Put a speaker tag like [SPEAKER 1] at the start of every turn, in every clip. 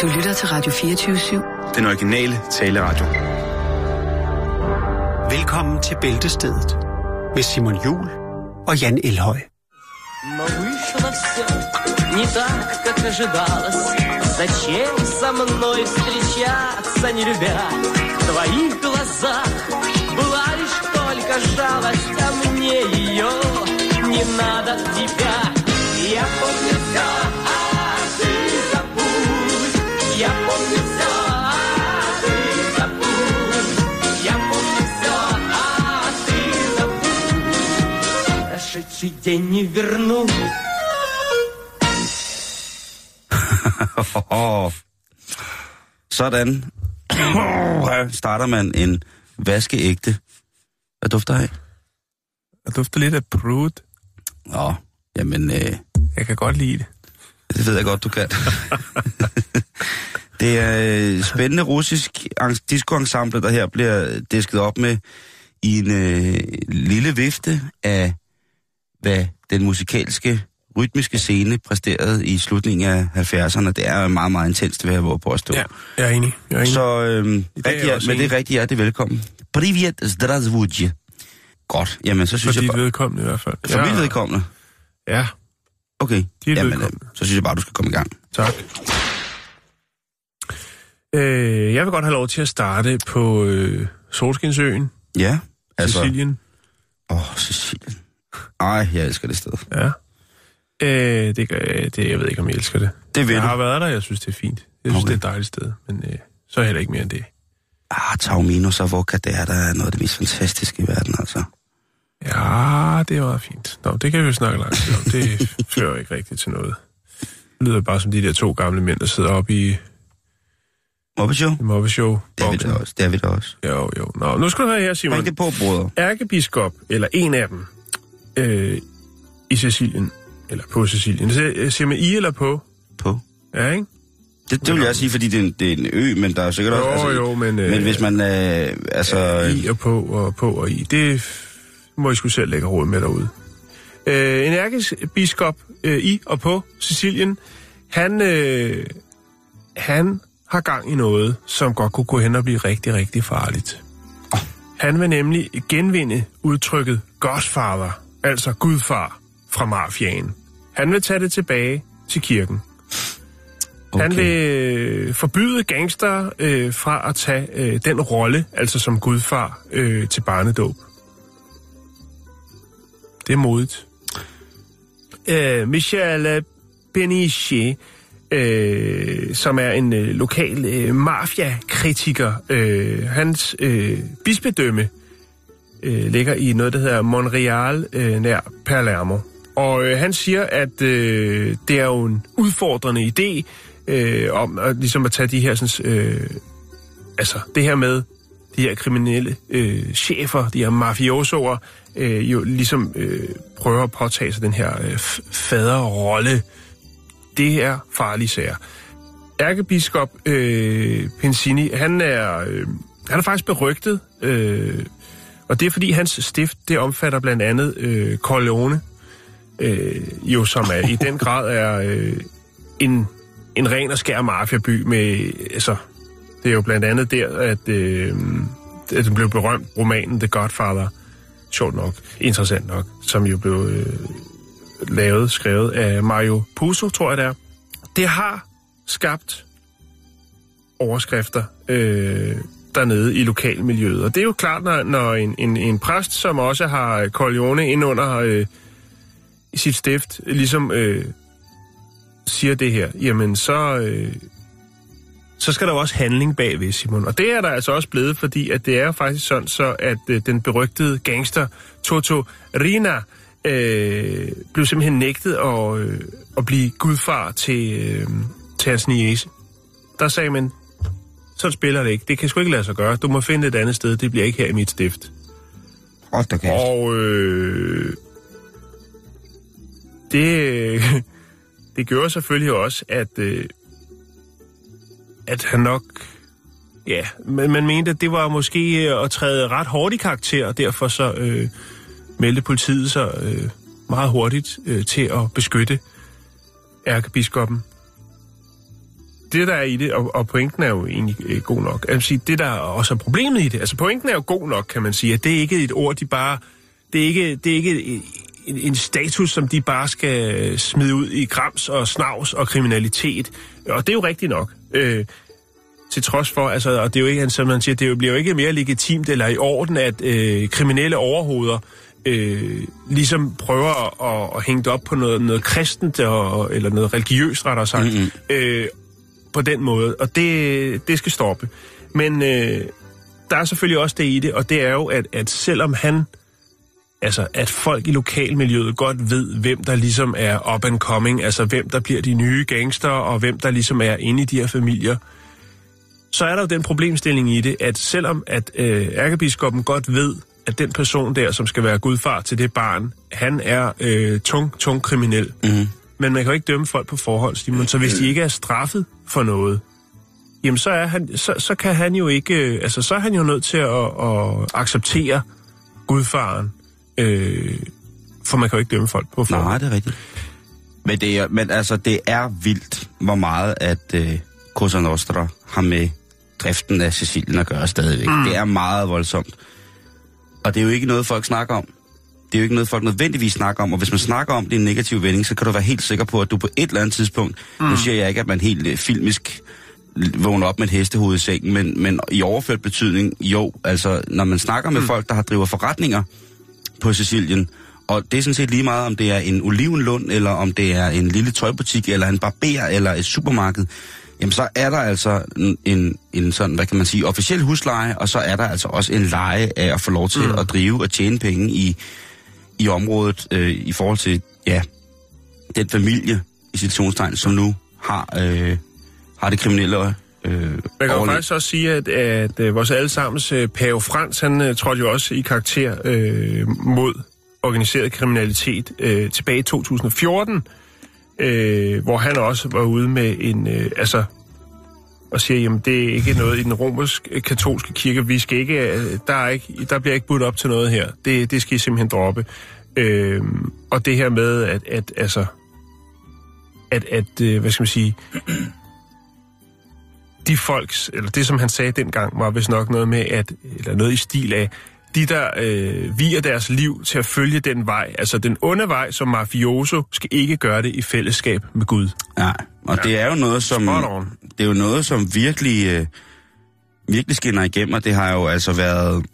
[SPEAKER 1] Du lytter til Radio 24-7.
[SPEAKER 2] Den originale taleradio.
[SPEAKER 3] Velkommen til Bæltestedet med Simon Jul og Jan Elhøj.
[SPEAKER 4] Но вышло все не так, как ожидалось. Зачем со мной встречаться, не любя? В твоих глазах была лишь только жалость, а мне ее не надо тебя. Я помню все, Прошедший день не вернуть.
[SPEAKER 5] Sådan Her starter man en vaskeægte. Hvad dufter af?
[SPEAKER 6] Jeg dufter lidt af prud.
[SPEAKER 5] Nå, jamen, øh,
[SPEAKER 6] Jeg kan godt lide det.
[SPEAKER 5] det ved jeg godt, du kan. det er øh, spændende russisk en- disco-ensemble, der her bliver disket op med i en øh, lille vifte af, hvad den musikalske, rytmiske scene præsterede i slutningen af 70'erne. Det er meget, meget intenst, vil jeg våge på at stå.
[SPEAKER 6] Ja, jeg er enig. Jeg er enig.
[SPEAKER 5] Så
[SPEAKER 6] er jeg
[SPEAKER 5] rigtig,
[SPEAKER 6] også
[SPEAKER 5] men det
[SPEAKER 6] enig.
[SPEAKER 5] er rigtigt hjertelig velkommen. Privet, zdravstvudje. Godt, jamen så
[SPEAKER 6] For
[SPEAKER 5] synes jeg
[SPEAKER 6] dit
[SPEAKER 5] bare...
[SPEAKER 6] vedkommende i hvert fald.
[SPEAKER 5] For mit vedkommende?
[SPEAKER 6] Ja,
[SPEAKER 5] Okay,
[SPEAKER 6] Dit
[SPEAKER 5] jamen, øh, så synes jeg bare, du skal komme i gang.
[SPEAKER 6] tak. Øh, jeg vil godt have lov til at starte på øh, Solskinsøen,
[SPEAKER 5] Ja, altså...
[SPEAKER 6] Sicilien.
[SPEAKER 5] Åh, Sicilien. Ej, jeg elsker det sted.
[SPEAKER 6] Ja. Øh, det, gør, det, jeg ved ikke, om jeg elsker det.
[SPEAKER 5] Det vil
[SPEAKER 6] Jeg
[SPEAKER 5] du.
[SPEAKER 6] har været der, jeg synes, det er fint. Jeg synes,
[SPEAKER 5] Okay.
[SPEAKER 6] det er et dejligt sted, men øh, så heller ikke mere end det.
[SPEAKER 5] Ah, Taormino og Vodka, det er der er noget af det mest fantastiske i verden, altså.
[SPEAKER 6] Ja, det er meget fint. Nå, det kan vi jo snakke langt om. Det fører ikke rigtigt til noget. Det lyder bare som de der to gamle mænd, der sidder oppe i,
[SPEAKER 5] Moppe Show?
[SPEAKER 6] i Mobbe Show.
[SPEAKER 5] Det er vi da også. Det er vi da også.
[SPEAKER 6] Jo, jo. Nå, nu skal du høre her, Simon.
[SPEAKER 5] Ring det på, brødre.
[SPEAKER 6] ærkebiskop, eller en af dem, øh, i Sicilien, eller på Sicilien. Det siger- man i eller på?
[SPEAKER 5] På.
[SPEAKER 6] Ja, ikke?
[SPEAKER 5] Det, det vil jeg sige, fordi det er, en, det er en ø, men der er sikkert
[SPEAKER 6] Jo,
[SPEAKER 5] også...
[SPEAKER 6] jo, men, øh,
[SPEAKER 5] men hvis man... Øh, altså...
[SPEAKER 6] I og på og på og i. Det må I skulle selv lægge råd med derude. Øh, en ærkebiskop øh, i og på Sicilien, han, øh, han har gang i noget, som godt kunne gå hen og blive rigtig, rigtig farligt. Han vil nemlig genvinde udtrykket Godfather, altså gudfar fra mafiaen. Han vil tage det tilbage til kirken. Okay. Han vil øh, forbyde gangster øh, fra at tage øh, den rolle, altså som gudfar, øh, til barnedåb. Det er modigt. Øh, Michel Benichet, øh, som er en øh, lokal øh, mafia-kritiker, øh, hans øh, bispedømme øh, ligger i noget, der hedder Montreal øh, nær Palermo. Og øh, han siger, at øh, det er jo en udfordrende idé øh, om at, ligesom at tage de her sådan, øh, altså det her med de her kriminelle øh, chefer, de her mafiosoer, øh, jo ligesom øh, prøver at påtage sig den her øh, faderrolle. Det er farlige sager. Ærkebiskop øh, Pensini, han er, øh, han er faktisk berygtet, øh, og det er fordi hans stift, det omfatter blandt andet øh, Corleone, øh, jo som er i den grad er øh, en, en ren og skær mafiaby med, altså, det er jo blandt andet der, at, øh, at den blev berømt, romanen The Godfather, sjovt nok, interessant nok, som jo blev øh, lavet, skrevet af Mario Puzo, tror jeg det er. Det har skabt overskrifter øh, dernede i lokalmiljøet. Og det er jo klart, når, når en, en, en præst, som også har Corleone ind under øh, sit stift, ligesom øh, siger det her, jamen så, øh, så skal der jo også handling bagved, Simon. Og det er der altså også blevet, fordi at det er faktisk sådan, så at øh, den berygtede gangster Toto Rina øh, blev simpelthen nægtet at, øh, at blive gudfar til, øh, til hans niece. Der sagde man, så spiller det ikke. Det kan sgu ikke lade sig gøre. Du må finde et andet sted. Det bliver ikke her i mit stift.
[SPEAKER 5] Hold da kæft.
[SPEAKER 6] Og øh, det, det gjorde selvfølgelig også, at, øh, at han nok... Ja, men man mente, at det var måske øh, at træde ret hårdt i karakter, og derfor så øh, meldte politiet sig øh, meget hurtigt øh, til at beskytte ærkebiskoppen. det der er i det, og, og pointen er jo egentlig øh, god nok. Jeg vil sige, det der også er problemet i det, altså pointen er jo god nok, kan man sige, at det er ikke et ord, de bare, det er ikke, det er ikke en, en status, som de bare skal øh, smide ud i grams og snavs og kriminalitet. Og det er jo rigtigt nok. Øh, til trods for, altså, og det er jo ikke, som man siger, det bliver jo ikke mere legitimt eller i orden, at øh, kriminelle overhoveder øh, ligesom prøver at, at hænge det op på noget, noget kristent og, eller noget religiøst, rettere sagt, mm-hmm. øh, på den måde. Og det, det skal stoppe. Men øh, der er selvfølgelig også det i det, og det er jo, at, at selvom han, altså at folk i lokalmiljøet godt ved, hvem der ligesom er up and coming, altså hvem der bliver de nye gangster, og hvem der ligesom er inde i de her familier, så er der jo den problemstilling i det, at selvom at øh, ærkebiskoppen godt ved, at den person der, som skal være gudfar til det barn, han er øh, tung, tung kriminel. Mm. Men man kan jo ikke dømme folk på forhånd, Simon. Så hvis de ikke er straffet for noget, jamen så, er han, så, så kan han jo ikke... Øh, altså, så er han jo nødt til at, at acceptere gudfaren. Øh, for man kan jo ikke dømme folk på forhånd.
[SPEAKER 5] Nej, det er rigtigt. Men, det er, men altså, det er vildt, hvor meget at øh, Cosa Nostra har med driften af Sicilien at gøre stadigvæk. Mm. Det er meget voldsomt. Og det er jo ikke noget, folk snakker om. Det er jo ikke noget, folk nødvendigvis snakker om. Og hvis man snakker om det i en negativ vending, så kan du være helt sikker på, at du på et eller andet tidspunkt, mm. nu siger jeg ikke, at man helt uh, filmisk vågner op med et hestehoved i sengen, men, men i overført betydning, jo, altså når man snakker med mm. folk, der har driver forretninger på Sicilien, og det er sådan set lige meget, om det er en olivenlund, eller om det er en lille tøjbutik, eller en barber, eller et supermarked, jamen så er der altså en, en sådan, hvad kan man sige, officiel husleje, og så er der altså også en leje af at få lov til mm. at drive og tjene penge i, i området, øh, i forhold til, ja, den familie, i situationstegn, som nu har, øh, har det kriminelle
[SPEAKER 6] Øh, Man kan jo faktisk også sige, at, at, at vores allesammens uh, Pave Frans, han uh, trådte jo også i karakter uh, mod organiseret kriminalitet uh, tilbage i 2014, øh, hvor han også var ude med en, øh, altså, og siger, jamen det er ikke noget i den romersk katolske kirke, vi skal ikke, øh, der, er ikke, der bliver ikke budt op til noget her, det, det skal I simpelthen droppe. Øh, og det her med, at, at altså, at, at øh, hvad skal man sige, de folks, eller det som han sagde dengang, var vist nok noget med, at, eller noget i stil af, de, der øh, viger deres liv til at følge den vej, altså den onde vej som mafioso, skal ikke gøre det i fællesskab med Gud.
[SPEAKER 5] Nej, og ja. det er jo noget, som, det er jo noget, som virkelig, øh, virkelig skinner igennem, og det har jo altså været,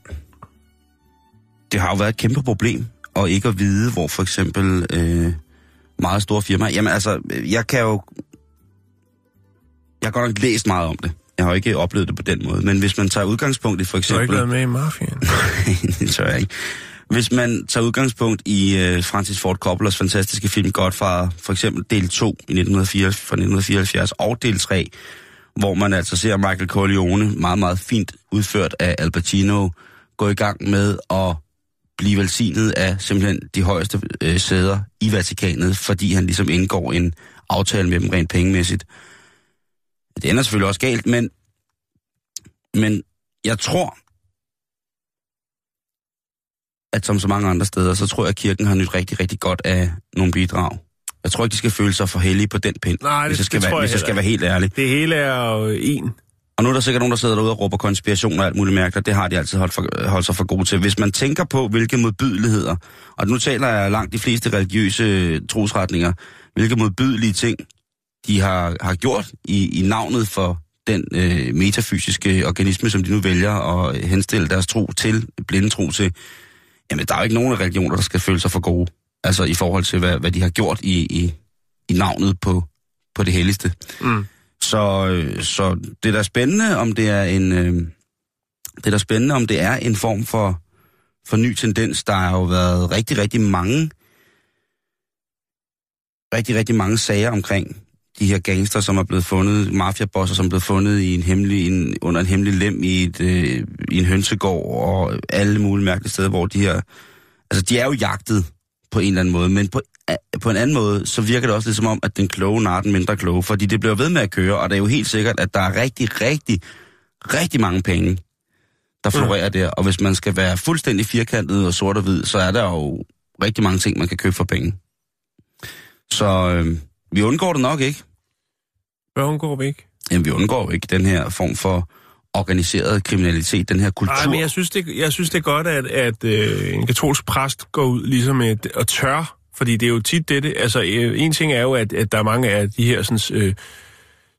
[SPEAKER 5] det har jo været et kæmpe problem, og ikke at vide, hvor for eksempel øh, meget store firmaer, jamen altså, jeg kan jo, jeg har godt nok læst meget om det, jeg har ikke oplevet det på den måde. Men hvis man tager udgangspunkt i for eksempel...
[SPEAKER 6] Du har ikke været med i Mafiaen?
[SPEAKER 5] Nej, det tør jeg ikke. Hvis man tager udgangspunkt i uh, Francis Ford Coppolas fantastiske film Godfather, for eksempel del 2 i 1904, fra 1974, og del 3, hvor man altså ser Michael Corleone, meget, meget fint udført af Al Pacino, gå i gang med at blive velsignet af simpelthen de højeste øh, sæder i Vatikanet, fordi han ligesom indgår en aftale med dem rent pengemæssigt. Det ender selvfølgelig også galt, men, men jeg tror, at som så mange andre steder, så tror jeg, at kirken har nyt rigtig, rigtig godt af nogle bidrag. Jeg tror ikke, de skal føle sig for heldige på den pind,
[SPEAKER 6] Nej, det,
[SPEAKER 5] hvis jeg skal, det være, hvis jeg skal være helt ærlig.
[SPEAKER 6] Det hele er jo en.
[SPEAKER 5] Og nu er der sikkert nogen, der sidder derude og råber konspiration og alt muligt mærkeligt. Det har de altid holdt, for, holdt sig for gode til. Hvis man tænker på, hvilke modbydeligheder, og nu taler jeg langt de fleste religiøse trosretninger, hvilke modbydelige ting de har, har gjort i, i navnet for den øh, metafysiske organisme, som de nu vælger at henstille deres tro til, blinde tro til, jamen der er jo ikke nogen af religioner, der skal føle sig for gode. Altså i forhold til, hvad, hvad de har gjort i, i, i navnet på, på det helligste. Mm. Så, øh, så det er da spændende, om det er en... Øh, det er da spændende, om det er en form for, for ny tendens. Der har jo været rigtig, rigtig mange rigtig, rigtig mange sager omkring de her gangster, som er blevet fundet, mafiabosser, som er blevet fundet i en hemmelig, en, under en hemmelig lem i, et, øh, i en hønsegård, og alle mulige mærkelige steder, hvor de her... Altså, de er jo jagtet på en eller anden måde, men på, på en anden måde, så virker det også lidt som om, at den kloge nar den mindre kloge, fordi det bliver ved med at køre, og det er jo helt sikkert, at der er rigtig, rigtig, rigtig mange penge, der florerer mm. der, og hvis man skal være fuldstændig firkantet og sort og hvid, så er der jo rigtig mange ting, man kan købe for penge. Så øh, vi undgår det nok ikke.
[SPEAKER 6] Hvad undgår vi ikke?
[SPEAKER 5] Jamen, vi undgår ikke den her form for organiseret kriminalitet, den her kultur.
[SPEAKER 6] Nej, men jeg synes, det, jeg synes, det er godt, at, at øh, en katolsk præst går ud ligesom et, og tør, fordi det er jo tit det, altså øh, en ting er jo, at, at der er mange af de her, sådan, øh,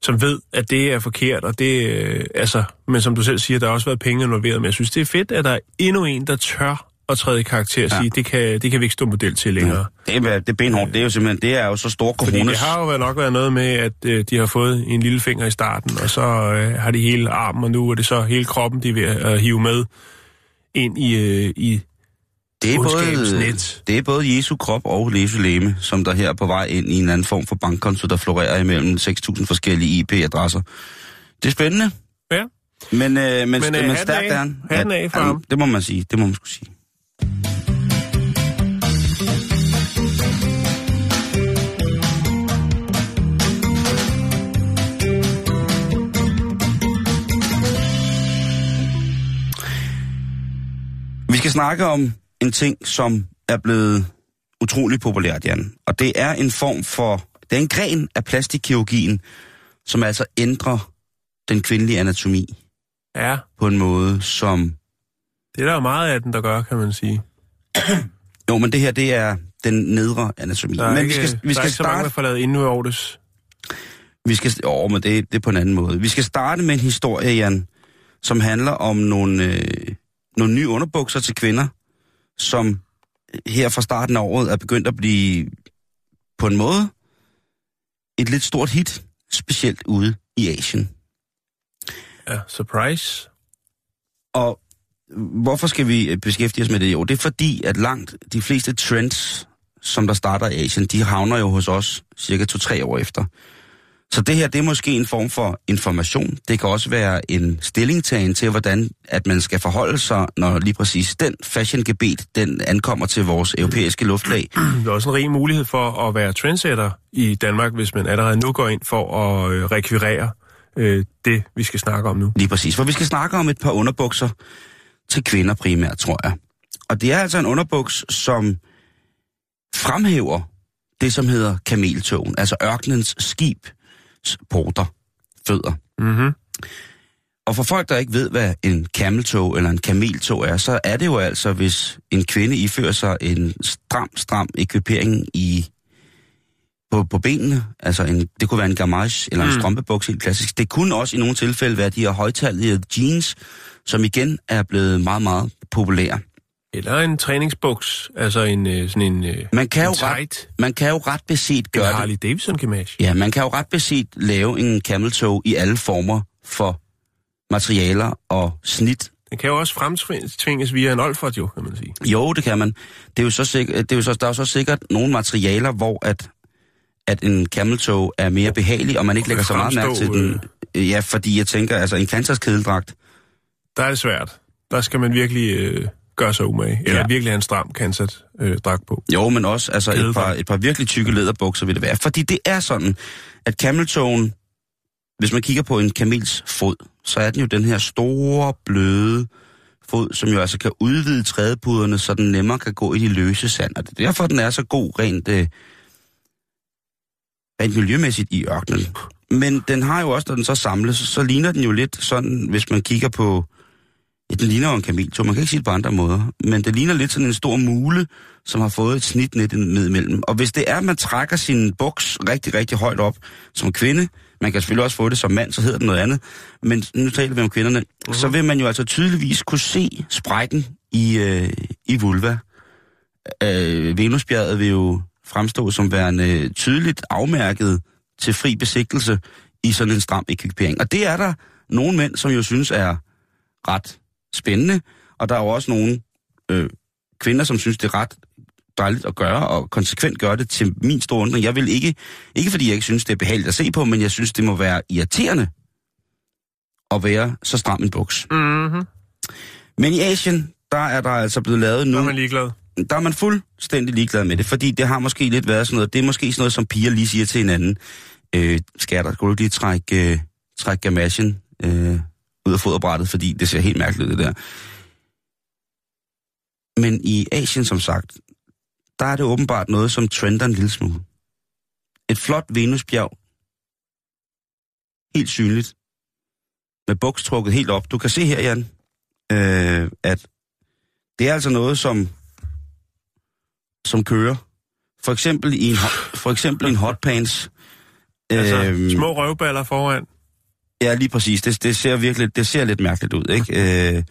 [SPEAKER 6] som ved, at det er forkert, og det, øh, altså, men som du selv siger, der har også været penge involveret, men jeg synes, det er fedt, at der er endnu en, der tør at træde i karakter og
[SPEAKER 5] Ja.
[SPEAKER 6] sige, det kan, det kan vi ikke stå model til længere.
[SPEAKER 5] Det er, det er benhårdt. Det er jo simpelthen, det er jo så
[SPEAKER 6] Fordi
[SPEAKER 5] kommunes...
[SPEAKER 6] det har jo nok været noget med, at øh, de har fået en lille finger i starten, og så øh, har de hele armen, og nu er det så hele kroppen, de er ved at hive med ind i, øh, i
[SPEAKER 5] Det er, både, det er både Jesu krop og Jesu læme, som der her er på vej ind i en anden form for bankkonto, der florerer imellem 6.000 forskellige IP-adresser. Det er spændende,
[SPEAKER 6] Ja.
[SPEAKER 5] men, øh, men, men,
[SPEAKER 6] øh,
[SPEAKER 5] men stærkt er han.
[SPEAKER 6] Hatten af for ham.
[SPEAKER 5] Det må man sige, det må man sgu sige. Vi skal snakke om en ting, som er blevet utrolig populært, Jan. Og det er en form for... Det er en gren af plastikkirurgien, som altså ændrer den kvindelige anatomi
[SPEAKER 6] Ja,
[SPEAKER 5] på en måde, som...
[SPEAKER 6] det er der jo meget af den, der gør, kan man sige.
[SPEAKER 5] Jo, men det her, det er den nedre anatomi.
[SPEAKER 6] Der er
[SPEAKER 5] men
[SPEAKER 6] ikke,
[SPEAKER 5] vi skal, vi
[SPEAKER 6] der er
[SPEAKER 5] skal
[SPEAKER 6] ikke så mange, der
[SPEAKER 5] starte...
[SPEAKER 6] får lavet det.
[SPEAKER 5] Vi skal, åh, men det, det er på en anden måde. Vi skal starte med en historie, Jan, som handler om nogle, øh, nogle nye underbukser til kvinder, som her fra starten af året er begyndt at blive på en måde et lidt stort hit, specielt ude i Asien.
[SPEAKER 6] Ja, surprise.
[SPEAKER 5] Og hvorfor skal vi øh, beskæftige os med det? Jo, det er fordi, at langt de fleste trends, som der starter i Asien, de havner jo hos os cirka to-tre år efter. Så det her, det er måske en form for information. Det kan også være en stillingtagen til, hvordan at man skal forholde sig, når lige præcis den fashiongebet, den ankommer til vores europæiske luftlag.
[SPEAKER 6] Der er også en rig mulighed for at være trendsetter i Danmark, hvis man allerede nu går ind for at øh, rekvirere øh, det, vi skal snakke om nu.
[SPEAKER 5] Lige præcis. For vi skal snakke om et par underbukser til kvinder primært, tror jeg. Og det er altså en underbuks, som fremhæver det, som hedder kameltogen, altså ørkenens skib, porter, fødder.
[SPEAKER 6] Mm-hmm.
[SPEAKER 5] Og for folk, der ikke ved, hvad en cameltog eller en kameltog er, så er det jo altså, hvis en kvinde ifører sig en stram, stram ekvipering i på, på benene, altså en, det kunne være en gamage eller en
[SPEAKER 6] Mm.
[SPEAKER 5] strømpebuks, helt klassisk. Det kunne også i nogle tilfælde være de her højtallige jeans, som igen er blevet meget, meget populære.
[SPEAKER 6] Eller en træningsbuks, altså en øh, sådan en, øh,
[SPEAKER 5] Man kan, jo
[SPEAKER 6] en
[SPEAKER 5] ret,
[SPEAKER 6] tight,
[SPEAKER 5] man kan jo ret beset
[SPEAKER 6] en
[SPEAKER 5] gøre det.
[SPEAKER 6] Harley Davidson gamage.
[SPEAKER 5] Ja, man kan jo ret beset lave en cameltog i alle former for materialer og snit
[SPEAKER 6] Den kan jo også fremtvinges via en Olfert, jo, kan man sige.
[SPEAKER 5] Jo, det kan man. Det er jo så sikkert, det er jo så, der er jo så sikkert nogle materialer, hvor at, at en cameltog er mere behagelig, og man ikke lægger så meget mærke til den. Ja, fordi jeg tænker, altså en Kansas kedeldragt,
[SPEAKER 6] Der er det svært. Der skal man virkelig øh, gøre sig umage. Eller
[SPEAKER 5] Ja.
[SPEAKER 6] virkelig have en stram kansat øh, dragt på.
[SPEAKER 5] jo, men også altså et par, et par virkelig tykke læderbukser vil det være. Fordi det er sådan, at cameltogen, hvis man kigger på en kamels fod, så er den jo den her store, bløde fod, som jo altså kan udvide trædepuderne, så den nemmere kan gå i de løse sand. Og det er derfor, den er så god rent, øh, rent miljømæssigt i ørkenen. Men den har jo også, når den så samles, så ligner den jo lidt sådan, hvis man kigger på... Ja, den ligner jo en kameltog, man kan ikke sige det på andre måder. Men det ligner lidt sådan en stor mule, som har fået et snit ned ned imellem. Og hvis det er, at man trækker sin buks rigtig, rigtig højt op som kvinde, man kan selvfølgelig også få det som mand, så hedder det noget andet, men nu taler vi om kvinderne, uh-huh. så vil man jo altså tydeligvis kunne se sprækken i, øh, i vulva. Øh, Venusbjerget vil jo fremstå som værende tydeligt afmærket til fri besigtelse i sådan en stram ekvipering. Og det er der nogle mænd, som jo synes er ret spændende, og der er jo også nogle øh, kvinder, som synes, det er ret dejligt at gøre, og konsekvent gøre det til min store undring. Jeg vil ikke, ikke fordi jeg ikke synes, det er behageligt at se på, men jeg synes, det må være irriterende at være så stram en buks.
[SPEAKER 6] Mm-hmm.
[SPEAKER 5] Men i Asien, der er der altså blevet lavet
[SPEAKER 6] Nu
[SPEAKER 5] nu...
[SPEAKER 6] er man ligeglad.
[SPEAKER 5] der er man fuldstændig ligeglad med det, fordi det har måske lidt været sådan noget, det er måske sådan noget, som piger lige siger til hinanden. Øh, skatter, skulle du lige trække, øh, trække gamagen øh, ud af foderbrættet, fordi det ser helt mærkeligt ud, det der. Men i Asien, som sagt, der er det åbenbart noget, som trender en lille smule. Et flot Venusbjerg helt synligt. Med buks trukket helt op. Du kan se her, Jan, øh, at det er altså noget, som, som kører. For eksempel i en, for eksempel i en hotpants.
[SPEAKER 6] Altså,
[SPEAKER 5] Øhm,
[SPEAKER 6] små røvballer foran.
[SPEAKER 5] Ja, lige præcis. Det, det, ser virkelig, det ser lidt mærkeligt ud, ikke? Øh,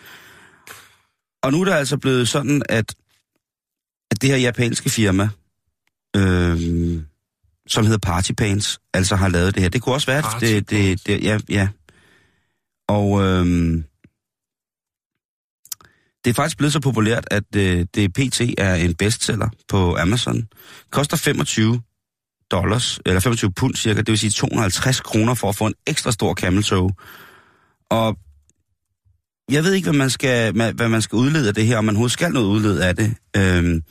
[SPEAKER 5] og nu er det altså blevet sådan, at, at det her japanske firma, øh, som hedder Party Pants, altså har lavet det her. Det kunne også være,
[SPEAKER 6] Party
[SPEAKER 5] det, det, det, ja, ja. Og øh, det er faktisk blevet så populært, at øh, det pt. er en bestseller på Amazon. Koster 25 dollars, eller 25 pund cirka, det vil sige 250 kroner for at få en ekstra stor camel toe. Og jeg ved ikke, hvad man skal, hvad man skal udlede af det her, om man overhovedet skal noget udlede af det. Øhm,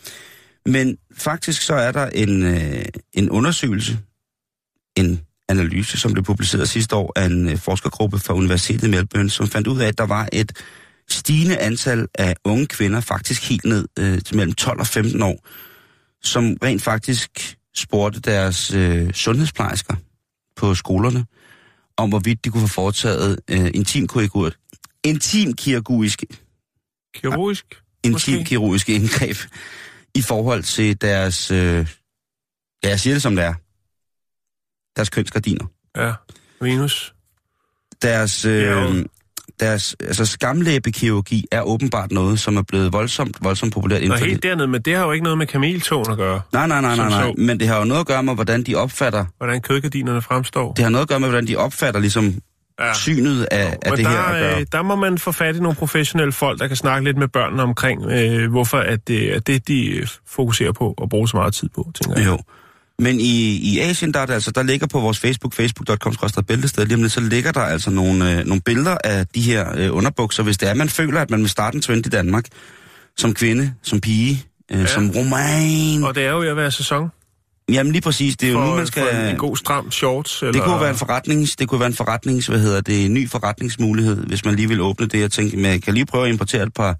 [SPEAKER 5] men faktisk så er der en, øh, en undersøgelse, en analyse, som blev publiceret sidste år af en øh, forskergruppe fra Universitetet i Melbourne, som fandt ud af, at der var et stigende antal af unge kvinder, faktisk helt ned øh, til mellem 12 og 15 år, som rent faktisk spurgte deres øh, sundhedsplejersker på skolerne, om hvorvidt de kunne få foretaget øh, intimkirurgisk, intimkirurgisk,
[SPEAKER 6] Kirurgisk.
[SPEAKER 5] intimkirurgiske indgreb i forhold til deres, øh, ja, jeg siger det som det er, deres kønsgardiner.
[SPEAKER 6] Ja. Venus.
[SPEAKER 5] Deres, øh,
[SPEAKER 6] Ja.
[SPEAKER 5] Deres altså skamlæbekirurgi er åbenbart noget, som er blevet voldsomt, voldsomt populært for
[SPEAKER 6] helt dernede, men det har jo ikke noget med kameltogen at gøre.
[SPEAKER 5] Nej, nej, nej, nej, nej. Men det har jo noget at gøre med, hvordan de opfatter,
[SPEAKER 6] Hvordan kødgardinerne fremstår.
[SPEAKER 5] det har noget at gøre med, hvordan de opfatter ligesom
[SPEAKER 6] Ja.
[SPEAKER 5] synet af, af
[SPEAKER 6] Men
[SPEAKER 5] det
[SPEAKER 6] der,
[SPEAKER 5] her at gøre.
[SPEAKER 6] øh, der må man få fat i nogle professionelle folk, der kan snakke lidt med børnene omkring, øh, hvorfor at det er det, de fokuserer på og bruger så meget tid på, tænker jeg.
[SPEAKER 5] Jo. Men i, i Asien, der, er det altså, der ligger på vores Facebook, facebook.com, bæltested, lige om lidt, så ligger der altså nogle, øh, nogle billeder af de her øh, underbukser, hvis det er, man føler, at man vil starte en trend i Danmark, som kvinde, som pige, øh, ja. som roman.
[SPEAKER 6] Og det er jo ved at være sæson
[SPEAKER 5] Jamen lige præcis, det er jo
[SPEAKER 6] for,
[SPEAKER 5] nu, man skal...
[SPEAKER 6] en, en god stram shorts. Eller...
[SPEAKER 5] Det kunne være en forretnings, det kunne være en forretnings, hvad hedder det, en ny forretningsmulighed, hvis man lige vil åbne det. Jeg tænker, jeg kan lige prøve at importere et par,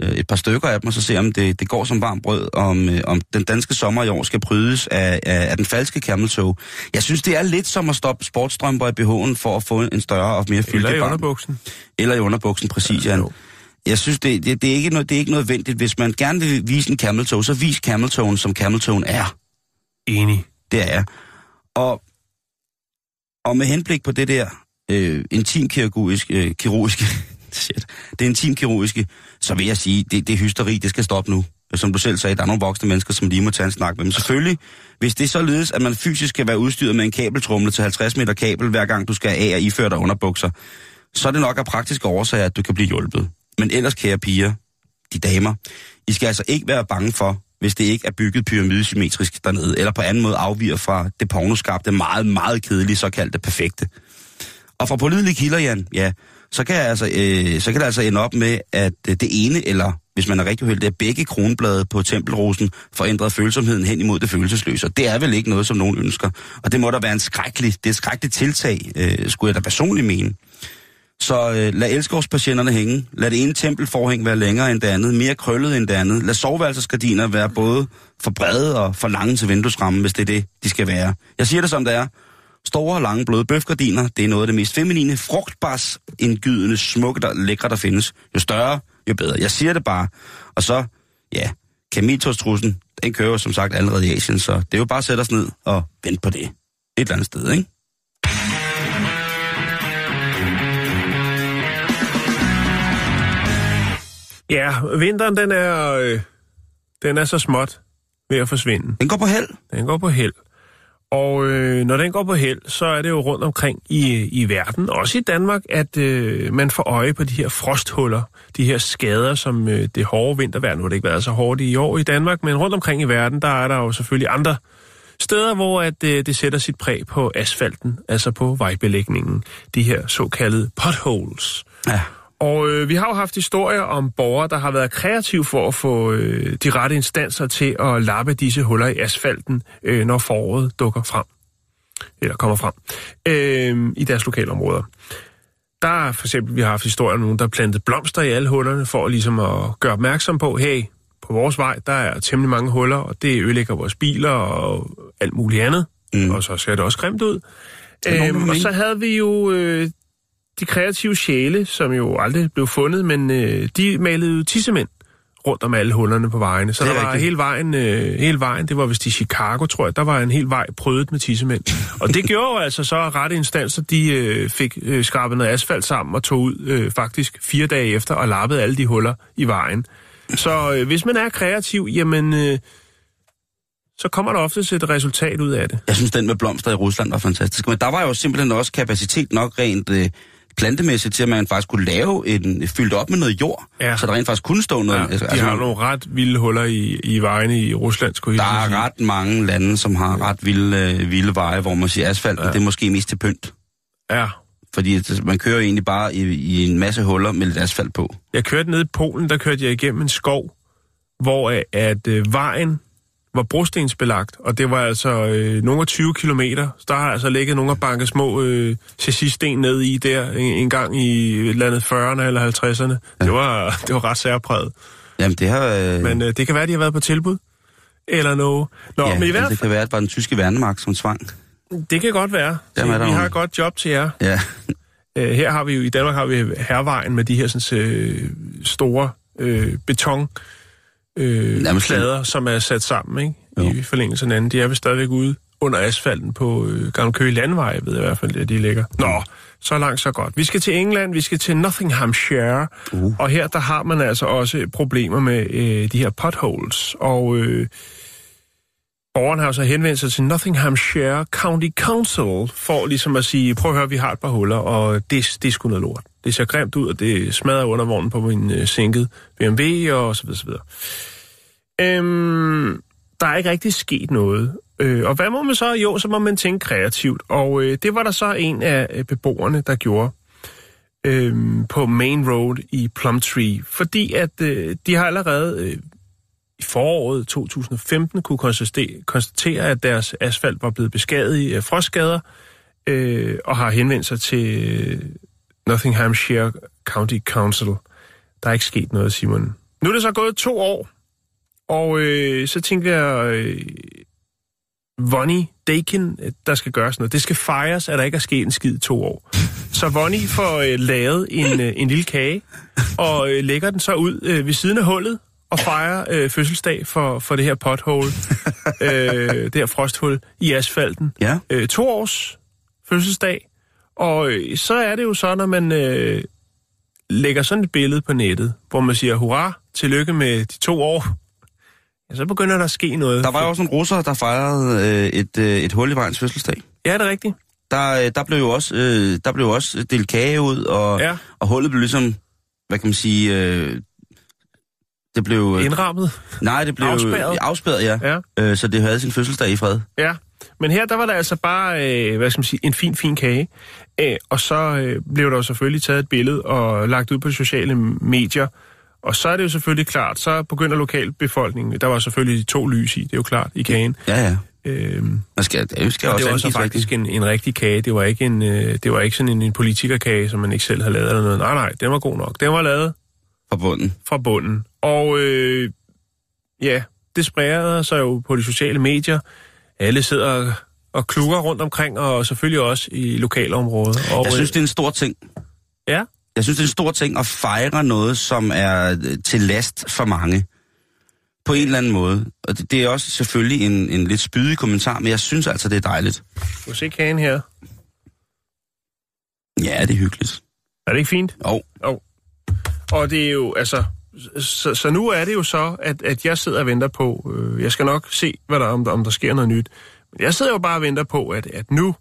[SPEAKER 5] øh, et par stykker af dem, og så se, om det, det går som varmt brød, om, øh, om den danske sommer i år skal prydes af, af, af den falske camel toe. Jeg synes, det er lidt som at stoppe sportsstrømper i BH'en for at få en større og mere fyldig
[SPEAKER 6] Eller i underbuksen.
[SPEAKER 5] Eller i underbuksen, præcis,
[SPEAKER 6] Ja, jo.
[SPEAKER 5] Jeg synes, det, det, det, er ikke noget, det er ikke nødvendigt. Hvis man gerne vil vise en camel toe, så vis camel toeen, som camel toeen er.
[SPEAKER 6] Enig.
[SPEAKER 5] Det er. Og, og med henblik på det der øh, intimkirurgiske, øh, kirurgiske, shit, det intimkirurgiske, så vil jeg sige, det, det hysteri, det skal stoppe nu. Som du selv sagde, der er nogle voksne mennesker, som lige må tage en snak med dem. Selvfølgelig, hvis det er således, at man fysisk skal være udstyret med en kabeltrumle til 50 meter kabel, hver gang du skal af og iføre dig underbukser, så er det nok af praktiske årsager, at du kan blive hjulpet. Men ellers, kære piger, de damer, I skal altså ikke være bange for, hvis det ikke er bygget pyramidesymmetrisk dernede, eller på anden måde afviger fra det pornoskabte, meget, meget kedelige såkaldte perfekte. Og fra pålidelige kilder, Jan, ja, så kan, jeg altså, øh, så kan det altså ende op med, at øh, det ene, eller hvis man er rigtig uheldig, at begge kronblade på tempelrosen forændrer ændret følsomheden hen imod det følelsesløse. Og det er vel ikke noget, som nogen ønsker. Og det må da være en skrækkelig, det er et skrækkeligt tiltag, øh, skulle jeg da personligt mene. Så øh, lad elskovspatienterne hænge. Lad det ene tempelforhæng være længere end det andet, mere krøllet end det andet. Lad soveværelsesgardiner være både for brede og for lange til vinduesrammen, hvis det er det, de skal være. Jeg siger det som det er. Store, lange, bløde bøfgardiner, det er noget af det mest feminine, frugtbars indgydende, smukke, der lækre, der findes. Jo større, jo bedre. Jeg siger det bare. Og så, ja, kameltårstrussen, den kører som sagt allerede i Asien, så det er jo bare at sætte os ned og vente på det. Et eller andet sted, ikke?
[SPEAKER 6] Ja, vinteren den er, øh, den er så småt ved at forsvinde.
[SPEAKER 5] Den går på held.
[SPEAKER 6] Den går på held. Og øh, når den går på held, så er det jo rundt omkring i, i verden, også i Danmark, at øh, man får øje på de her frosthuller, de her skader, som øh, det hårde vintervejr, nu har det ikke været så hårdt i år i Danmark, men rundt omkring i verden, der er der jo selvfølgelig andre steder, hvor at, øh, det sætter sit præg på asfalten, altså på vejbelægningen, de her såkaldte potholes.
[SPEAKER 5] Ja.
[SPEAKER 6] Og øh, vi har jo haft historier om borgere, der har været kreative for at få øh, de rette instanser til at lappe disse huller i asfalten, øh, når foråret dukker frem. Eller kommer frem. Øh, I deres lokalområder. Der er for eksempel, vi har haft historier om nogen, der har plantet blomster i alle hullerne, for ligesom at gøre opmærksom på, hey, på vores vej, der er temmelig mange huller, og det ødelægger vores biler og alt muligt andet. Mm. Og så ser det også grimt ud. Øhm, og så havde vi jo øh, de kreative sjæle, som jo aldrig blev fundet, men øh, de malede jo tissemænd rundt om alle hullerne på vejene. Så
[SPEAKER 5] Det
[SPEAKER 6] der
[SPEAKER 5] er
[SPEAKER 6] var
[SPEAKER 5] rigtigt.
[SPEAKER 6] hele vejen, øh, hele vejen, det var vist i Chicago, tror jeg, der var en hel vej prøvet med tissemænd. Og det gjorde jo altså så, at rette instanser, de øh, fik øh, skrabet noget asfalt sammen og tog ud øh, faktisk fire dage efter og lappede alle de huller i vejen. Så øh, hvis man er kreativ, jamen... Øh, så kommer der oftest et resultat ud af det.
[SPEAKER 5] Jeg synes, den med blomster i Rusland var fantastisk. Men der var jo simpelthen også kapacitet nok rent øh, plantemæssigt til, at man faktisk kunne lave en fyldt op med noget jord,
[SPEAKER 6] Ja.
[SPEAKER 5] så der rent faktisk kunne stå noget.
[SPEAKER 6] Ja,
[SPEAKER 5] altså,
[SPEAKER 6] de har
[SPEAKER 5] man-
[SPEAKER 6] nogle ret vilde huller i, i vejene i Rusland, skulle jeg
[SPEAKER 5] der er ret mange lande, som har ret vilde, øh, vilde veje, hvor man siger asfalt, ja. Det er måske mest til pynt.
[SPEAKER 6] Ja.
[SPEAKER 5] Fordi at man kører egentlig bare i, i en masse huller med lidt asfalt på.
[SPEAKER 6] Jeg kørte ned i Polen, der kørte jeg igennem en skov, hvor øh, at øh, vejen var brostensbelagt, og det var altså øh, nogle af 20 kilometer. Så der har altså ligget nogle af banke små øh, chassissten ned i der en, en gang i et eller andet 40'erne eller 50'erne. Ja. Det, var, det var ret særpræget.
[SPEAKER 5] Jamen det har... Øh,
[SPEAKER 6] Men øh, det kan være, de har været på tilbud. Eller noget. Nå,
[SPEAKER 5] ja,
[SPEAKER 6] men i
[SPEAKER 5] altså,
[SPEAKER 6] hvert
[SPEAKER 5] det kan være, at det var den tyske værnemagt, som tvang.
[SPEAKER 6] fald, det kan godt være.
[SPEAKER 5] Jamen,
[SPEAKER 6] vi
[SPEAKER 5] nogle-
[SPEAKER 6] har et godt job til jer.
[SPEAKER 5] Ja,
[SPEAKER 6] Øh, her har vi jo, i Danmark har vi hervejen med de her sådan, øh, store øh, beton øh,
[SPEAKER 5] Nærmest
[SPEAKER 6] plader, som er sat sammen ikke?
[SPEAKER 5] Jo.
[SPEAKER 6] i forlængelse af hinanden. De er vist stadigvæk ude under asfalten på øh, Gamle Køge Landvej, ved jeg i hvert fald, at de ligger. Nå, så langt, så godt. Vi skal til England, vi skal til Nottinghamshire,
[SPEAKER 5] Uh.
[SPEAKER 6] og her der har man altså også problemer med øh, de her potholes, og øh, borgeren har så henvendt sig til Nottinghamshire County Council for ligesom at sige, prøv at høre, vi har et par huller, og det, det er sgu noget lort. Det ser grimt ud, og det smadrer undervognen på min øh, sænket BMW, og så videre, så videre. Øhm, der er ikke rigtig sket noget. Øh, og hvad må man så? Jo, så må man tænke kreativt. Og øh, det var der så en af øh, beboerne, der gjorde øh, på Main Road i Plumtree. Fordi at øh, de har allerede øh, i foråret 2015 kunne konstatere, konstatere, at deres asfalt var blevet beskadiget af øh, frostskader, øh, og har henvendt sig til øh, Nottinghamshire County Council. Der er ikke sket noget, Simon. Nu er det så gået to år, og øh, så tænker jeg, øh, Vonnie Dakin, der skal gøres noget. Det skal fejres, at der ikke er sket en skid i to år. Så Vonnie får øh, lavet en, øh, en lille kage, og øh, lægger den så ud øh, ved siden af hullet, og fejrer øh, fødselsdag for, for det her pothole, øh, det her frosthul i asfalten.
[SPEAKER 5] ja.
[SPEAKER 6] Øh, to års fødselsdag, og øh, så er det jo så, når man øh, lægger sådan et billede på nettet, hvor man siger, hurra, tillykke med de to år, ja, så begynder der at ske noget.
[SPEAKER 5] Der var jo også en russer, der fejrede øh, et, øh, et hul i vejens fødselsdag.
[SPEAKER 6] Ja, er det rigtigt?
[SPEAKER 5] Der, øh, der, blev jo også, øh, der blev jo også delt kage ud, og,
[SPEAKER 6] Ja.
[SPEAKER 5] og hullet blev ligesom, hvad kan man sige, øh, det blev... Øh,
[SPEAKER 6] Indrammet.
[SPEAKER 5] nej, det blev
[SPEAKER 6] Afspærret.
[SPEAKER 5] afspærret ja.
[SPEAKER 6] Ja.
[SPEAKER 5] Øh, så det havde sin fødselsdag i fred.
[SPEAKER 6] Ja, men her der var der altså bare, øh, hvad skal man sige, en fin, fin kage. Øh, og så øh, blev der jo selvfølgelig taget et billede og lagt ud på sociale medier. Og så er det jo selvfølgelig klart, så begynder lokalbefolkningen, der var selvfølgelig to lys i, det er jo klart, i kagen.
[SPEAKER 5] Ja, ja.
[SPEAKER 6] Øh,
[SPEAKER 5] Man skal, det skal
[SPEAKER 6] og
[SPEAKER 5] også
[SPEAKER 6] det var også faktisk en, en rigtig kage. Det var ikke, en, øh, det var ikke sådan en, en politikerkage, som man ikke selv havde lavet eller noget. Nej, nej, den var god nok. Den var lavet
[SPEAKER 5] fra bunden.
[SPEAKER 6] fra bunden. Og øh, ja, det spreder sig jo på de sociale medier. Alle sidder og, klukker rundt omkring, og selvfølgelig også i lokalområdet. Og,
[SPEAKER 5] Jeg synes, det er en stor ting.
[SPEAKER 6] Ja,
[SPEAKER 5] Jeg synes, det er en stor ting at fejre noget, som er øh, til last for mange. På en eller anden måde. Og det, det er også selvfølgelig en, en lidt spydig kommentar, men jeg synes altså, det er dejligt.
[SPEAKER 6] du se kagen her.
[SPEAKER 5] Ja, det er hyggeligt.
[SPEAKER 6] Er det ikke fint?
[SPEAKER 5] Jo,
[SPEAKER 6] Jo. Og det er jo, altså... Så, så nu er det jo så, at, at jeg sidder og venter på... Øh, jeg skal nok se, hvad der, om, der, om der sker noget nyt. Men jeg sidder jo bare og venter på, at, at nu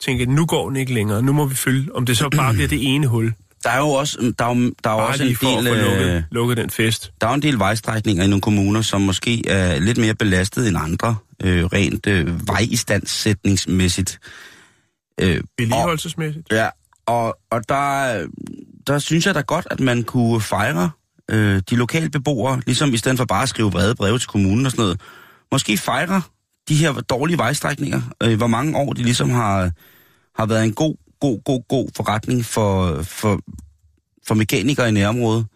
[SPEAKER 6] tænker nu går den ikke længere. Nu må vi følge, om det så bare bliver det ene hul.
[SPEAKER 5] der er jo også, der er jo, der er
[SPEAKER 6] Bare
[SPEAKER 5] også en del,
[SPEAKER 6] at
[SPEAKER 5] øh,
[SPEAKER 6] lukket, lukket den fest.
[SPEAKER 5] der er jo en del vejstrækninger i nogle kommuner, som måske er lidt mere belastet end andre, øh, rent øh, vejistandsætningsmæssigt. Øh,
[SPEAKER 6] Vedligeholdelsesmæssigt.
[SPEAKER 5] Ja, og, og der, der synes jeg da godt, at man kunne fejre øh, de lokale beboere, ligesom i stedet for bare at skrive brede breve til kommunen og sådan noget. Måske fejre de her dårlige vejstrækninger, øh, hvor mange år de ligesom har, har været en god, god, god, god forretning for, for, for mekanikere i nærområdet.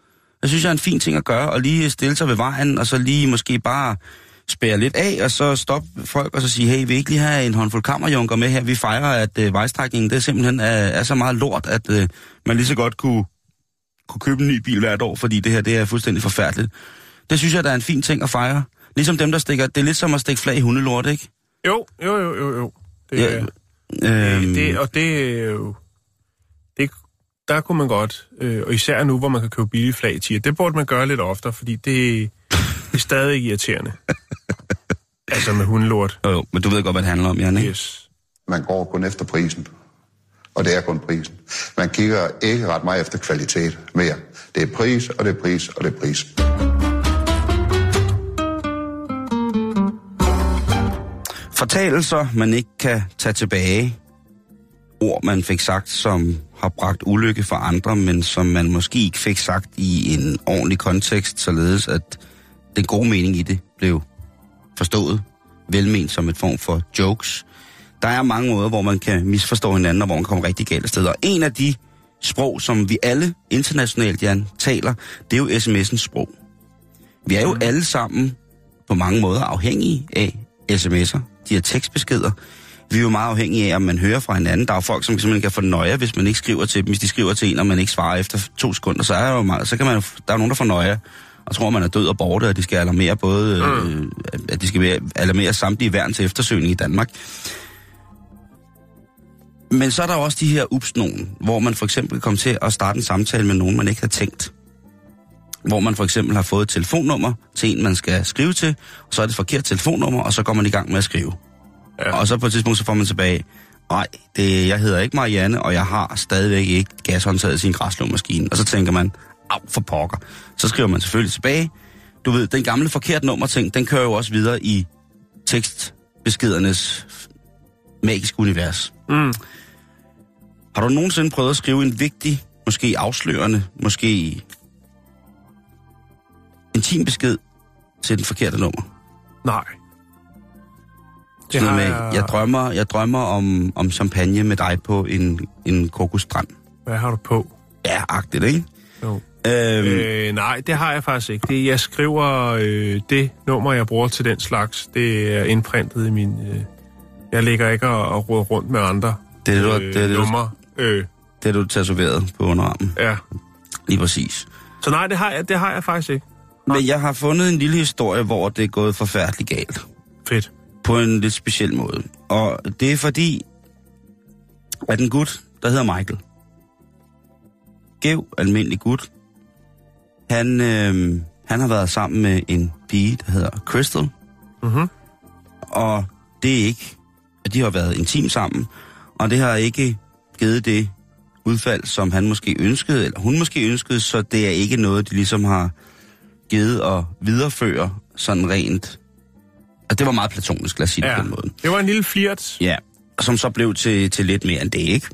[SPEAKER 5] Jeg synes, jeg er en fin ting at gøre, og lige stille sig ved vejen, og så lige måske bare spære lidt af, og så stoppe folk og så sige, hey, vi ikke lige have en håndfuld kammerjunker med her. Vi fejrer, at øh, vejstrækningen det simpelthen er, er så meget lort, at øh, man lige så godt kunne, kunne købe en ny bil hvert år, fordi det her det er fuldstændig forfærdeligt. Det synes jeg, der er en fin ting at fejre. Ligesom dem, der stikker... Det er lidt som at stikke flag i hundelort, ikke?
[SPEAKER 6] Jo, jo, jo, jo, jo. Det,
[SPEAKER 5] Ja, Øhm,
[SPEAKER 6] det, det, og det er jo... Det, der kunne man godt, øh, og især nu, hvor man kan købe billige flag i tier, det burde man gøre lidt oftere, fordi det, det er stadig irriterende. altså med hundelort.
[SPEAKER 5] jo, jo, men du ved godt, hvad det handler om, Jan, ikke?
[SPEAKER 6] Yes.
[SPEAKER 2] Man går kun efter prisen. Og det er kun prisen. Man kigger ikke ret meget efter kvalitet mere. Det er pris, og det er pris, og det er pris.
[SPEAKER 5] Fortalelser, man ikke kan tage tilbage. Ord, man fik sagt, som har bragt ulykke for andre, men som man måske ikke fik sagt i en ordentlig kontekst, således at den gode mening i det blev forstået, velment som et form for jokes. Der er mange måder, hvor man kan misforstå hinanden, og hvor man kommer rigtig galt af sted. Og en af de sprog, som vi alle internationalt, Jan, taler, det er jo sms'ens sprog. Vi er jo alle sammen på mange måder afhængige af sms'er, de her tekstbeskeder. Vi er jo meget afhængige af, om man hører fra hinanden. Der er jo folk, som simpelthen kan få nøje, hvis man ikke skriver til dem. Hvis de skriver til en, og man ikke svarer efter to sekunder, så er der jo meget, så kan man, der er nogen, der får nøje og tror, man er død og borte, og de skal alarmere både, øh, at de skal alarmere samtlige til eftersøgning i Danmark. Men så er der også de her ups nogen, hvor man for eksempel kan komme til at starte en samtale med nogen, man ikke har tænkt. Hvor man for eksempel har fået et telefonnummer til en, man skal skrive til, og så er det et forkert telefonnummer, og så går man i gang med at skrive. Ja. Og så på et tidspunkt, så får man tilbage, nej, det, jeg hedder ikke Marianne, og jeg har stadigvæk ikke gashåndtaget sin græslåmaskine. Og så tænker man, af for pokker. Så skriver man selvfølgelig tilbage. Du ved, den gamle forkert nummer ting, den kører jo også videre i tekstbeskedernes magiske univers.
[SPEAKER 6] Mm.
[SPEAKER 5] Har du nogensinde prøvet at skrive en vigtig, måske afslørende, måske intim besked til den forkerte nummer?
[SPEAKER 6] Nej.
[SPEAKER 5] Sådan noget med, jeg- drømmer, jeg drømmer om, om champagne med dig på en, en kokosstrand.
[SPEAKER 6] Hvad har du på?
[SPEAKER 5] Ja, agtigt, ikke?
[SPEAKER 6] Jo.
[SPEAKER 5] Øhm,
[SPEAKER 6] Øh, nej, det har jeg faktisk ikke. Det, jeg skriver øh, det nummer, jeg bruger til den slags, det er indprintet i min... Øh, jeg ligger ikke og, og rundt med andre
[SPEAKER 5] det er det,
[SPEAKER 6] øh,
[SPEAKER 5] det, det,
[SPEAKER 6] numre. Øh,
[SPEAKER 5] det er du tatoveret på underarmen.
[SPEAKER 6] ja.
[SPEAKER 5] Lige præcis.
[SPEAKER 6] Så nej, det har, jeg, det har jeg faktisk ikke.
[SPEAKER 5] Men jeg har fundet en lille historie, hvor det er gået forfærdeligt galt.
[SPEAKER 6] Fedt.
[SPEAKER 5] På en lidt speciel måde. Og det er fordi, at en gut, der hedder Michael, gæv, almindelig gut, han, øh, han har været sammen med en pige, der hedder Crystal.
[SPEAKER 6] Mhm.
[SPEAKER 5] Og det er ikke, at de har været intim sammen, og det har ikke givet det udfald, som han måske ønskede, eller hun måske ønskede, så det er ikke noget, de ligesom har givet at videreføre sådan rent. Og det var meget platonisk, lad os sige det
[SPEAKER 6] Ja.
[SPEAKER 5] på den måde.
[SPEAKER 6] Det var en lille flirt.
[SPEAKER 5] Ja, som så blev til, til lidt mere end det, ikke?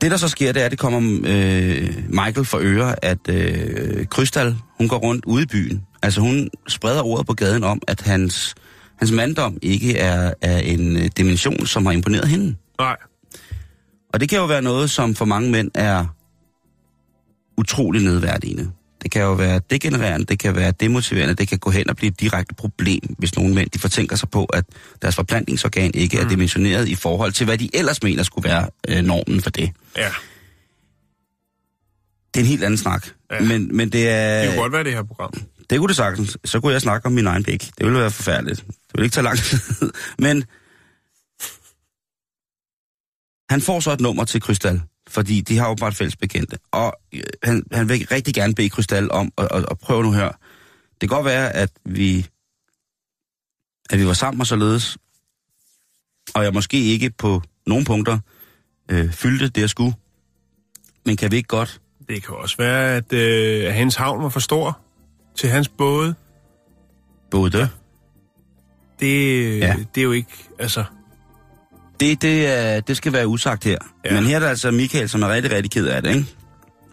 [SPEAKER 5] Det, der så sker, det er, at det kommer øh, Michael for øre, at øh, Krystal, hun går rundt ude i byen. Altså, hun spreder ordet på gaden om, at hans, hans manddom ikke er, er en øh, dimension, som har imponeret hende.
[SPEAKER 6] Nej.
[SPEAKER 5] Og det kan jo være noget, som for mange mænd er utrolig nedværdigende. Det kan jo være degenererende, det kan være demotiverende, det kan gå hen og blive et direkte problem, hvis nogle mænd de fortænker sig på, at deres forplantningsorgan ikke er dimensioneret i forhold til, hvad de ellers mener skulle være øh, normen for det.
[SPEAKER 6] Ja.
[SPEAKER 5] Det er en helt anden snak.
[SPEAKER 6] Ja.
[SPEAKER 5] Men, men det er...
[SPEAKER 6] Det kunne godt være det her program.
[SPEAKER 5] Det kunne det sagtens. Så kunne jeg snakke om min egen pik. Det ville være forfærdeligt. Det ville ikke tage lang tid. Men han får så et nummer til Krystal, fordi de har et fælles bekendte. Og øh, han, han vil rigtig gerne bede Krystal om at, at, at prøve nu her. Det kan godt være, at vi, at vi var sammen og således, og jeg måske ikke på nogle punkter øh, fyldte det, jeg skulle. Men kan vi ikke godt
[SPEAKER 6] Det kan også være, at, øh, at hans havn var for stor til hans både.
[SPEAKER 5] både det?
[SPEAKER 6] Det,
[SPEAKER 5] Ja.
[SPEAKER 6] ja. det er jo ikke, altså...
[SPEAKER 5] Det, det, er, det skal være usagt her. Ja. Men her er der altså Michael, som er rigtig, rigtig ked af det, ikke?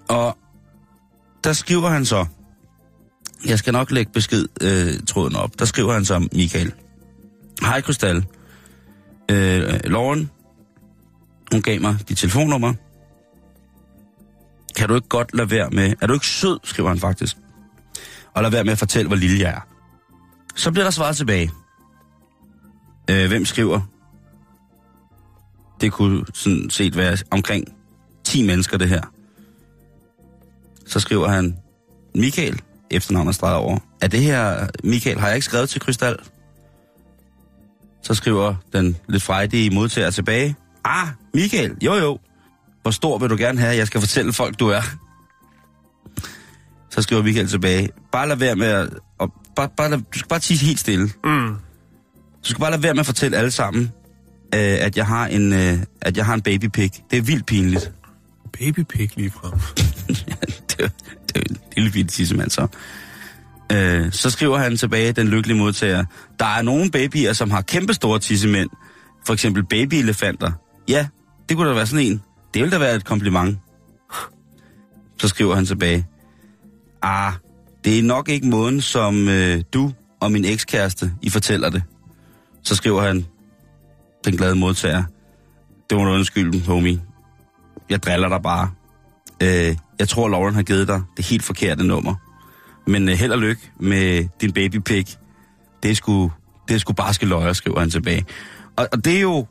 [SPEAKER 5] Og der skriver han så, jeg skal nok lægge besked øh, tråden op, der skriver han så Michael. Hej Krystal. Øh, Lauren, hun gav mig dit telefonnummer. Kan du ikke godt lade være med, er du ikke sød, skriver han faktisk, og lade være med at fortælle, hvor lille jeg er. Så bliver der svaret tilbage. Øh, hvem skriver? Det kunne sådan set være omkring 10 mennesker, det her. Så skriver han, Michael, efternavnet streget over. Er det her, Michael, har jeg ikke skrevet til Krystal? Så skriver den lidt frejdige modtager tilbage. Ah, Michael, jo jo. Hvor stor vil du gerne have, jeg skal fortælle folk, du er? Så skriver Michael tilbage. Bare lad være med at... Og bare, bare lad, du skal bare tige helt stille.
[SPEAKER 6] Mm.
[SPEAKER 5] Du skal bare lade være med at fortælle alle sammen, øh, at, jeg har en, øh, at jeg har en babypik. Det er vildt pinligt.
[SPEAKER 6] Babypik lige frem.
[SPEAKER 5] det, er, det er en lille bitte tissemand så. Øh, så skriver han tilbage, den lykkelige modtager. Der er nogle babyer, som har kæmpe store tissemænd. For eksempel babyelefanter. Ja, det kunne da være sådan en. Det ville da være et kompliment. Så skriver han tilbage. Ah, det er nok ikke måden, som øh, du og min ekskæreste, I fortæller det. Så skriver han, den glade modtager. Det var en undskyldning, homie. Jeg driller dig bare. Øh, jeg tror, Lauren har givet dig det helt forkerte nummer. Men øh, held og lykke med din babypik. Det er sgu, det er sgu bare skal løje, skriver han tilbage. Og, og det er jo,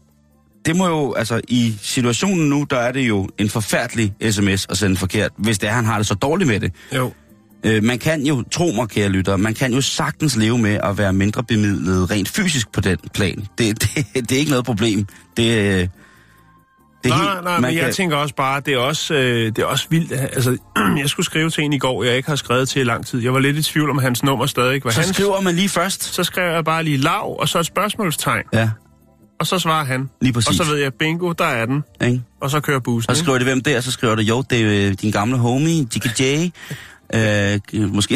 [SPEAKER 5] det må jo, altså i situationen nu, der er det jo en forfærdelig sms at sende forkert, hvis det er, han har det så dårligt med det.
[SPEAKER 6] Jo.
[SPEAKER 5] Øh, man kan jo, tro mig kære lytter, man kan jo sagtens leve med at være mindre bemidlet rent fysisk på den plan. Det, det, det er ikke noget problem. Det, øh, det er
[SPEAKER 6] nej,
[SPEAKER 5] helt-
[SPEAKER 6] nej, men jeg
[SPEAKER 5] kan-
[SPEAKER 6] tænker også bare, det er også, øh, det er også vildt. Altså, jeg skulle skrive til en i går, jeg ikke har skrevet til i lang tid. Jeg var lidt i tvivl om hans nummer stadig var
[SPEAKER 5] Så
[SPEAKER 6] hans.
[SPEAKER 5] skriver man lige først.
[SPEAKER 6] Så skrev jeg bare lige lav, og så et spørgsmålstegn.
[SPEAKER 5] Ja,
[SPEAKER 6] Og så svarer han.
[SPEAKER 5] Lige præcis.
[SPEAKER 6] Og så ved jeg, bingo, der er den.
[SPEAKER 5] ikke?
[SPEAKER 6] Og så kører bussen.
[SPEAKER 5] Og så skriver det, hvem det er, så skriver du, jo, det er øh, din gamle homie, Dickie J. Øh, måske.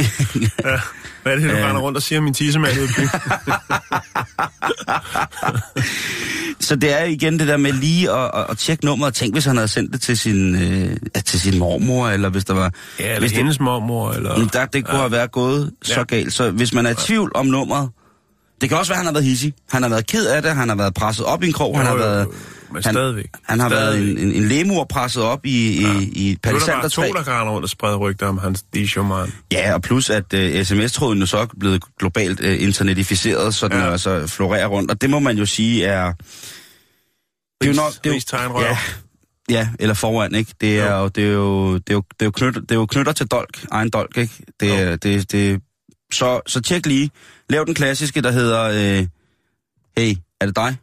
[SPEAKER 6] Ja. Hvad er det, du
[SPEAKER 5] Øh.
[SPEAKER 6] render rundt og siger, min tissemand byen?
[SPEAKER 5] så det er igen det der med lige at, at, at tjekke nummeret. Tænk, hvis han havde sendt det til sin, øh, til sin mormor, eller hvis der var...
[SPEAKER 6] Ja, eller
[SPEAKER 5] hvis det,
[SPEAKER 6] hendes mormor, eller...
[SPEAKER 5] Men der, det kunne ja. have været gået så
[SPEAKER 6] Ja.
[SPEAKER 5] galt. Så hvis man er i tvivl om nummeret, det kan også være, at han har været hissig. Han har været ked af det, han har været presset op i en krog, han
[SPEAKER 6] Jo,
[SPEAKER 5] har
[SPEAKER 6] jo,
[SPEAKER 5] været...
[SPEAKER 6] jo, men
[SPEAKER 5] han,
[SPEAKER 6] stadigvæk.
[SPEAKER 5] Han har været
[SPEAKER 6] Stadigvæk.
[SPEAKER 5] en, en, en lemur presset op i, ja. i, i et
[SPEAKER 6] Nu er der bare
[SPEAKER 5] palisandertræ.
[SPEAKER 6] to, der rundt og sprede rygter om hans Dijon-man.
[SPEAKER 5] Ja, og plus at uh, sms-tråden jo så er blevet globalt uh, internetificeret, så den
[SPEAKER 6] Ja.
[SPEAKER 5] altså florerer rundt. Og det må man jo sige er... Det er jo nok... Det er jo, ja, ja, eller foran, ikke? Det er jo, det er jo, det er jo, det er jo, knytter, det er jo knytter til dolk, egen dolk, ikke? Det, er- det, det, så, så tjek lige. Lav den klassiske, der hedder... Øh, hey, er det dig?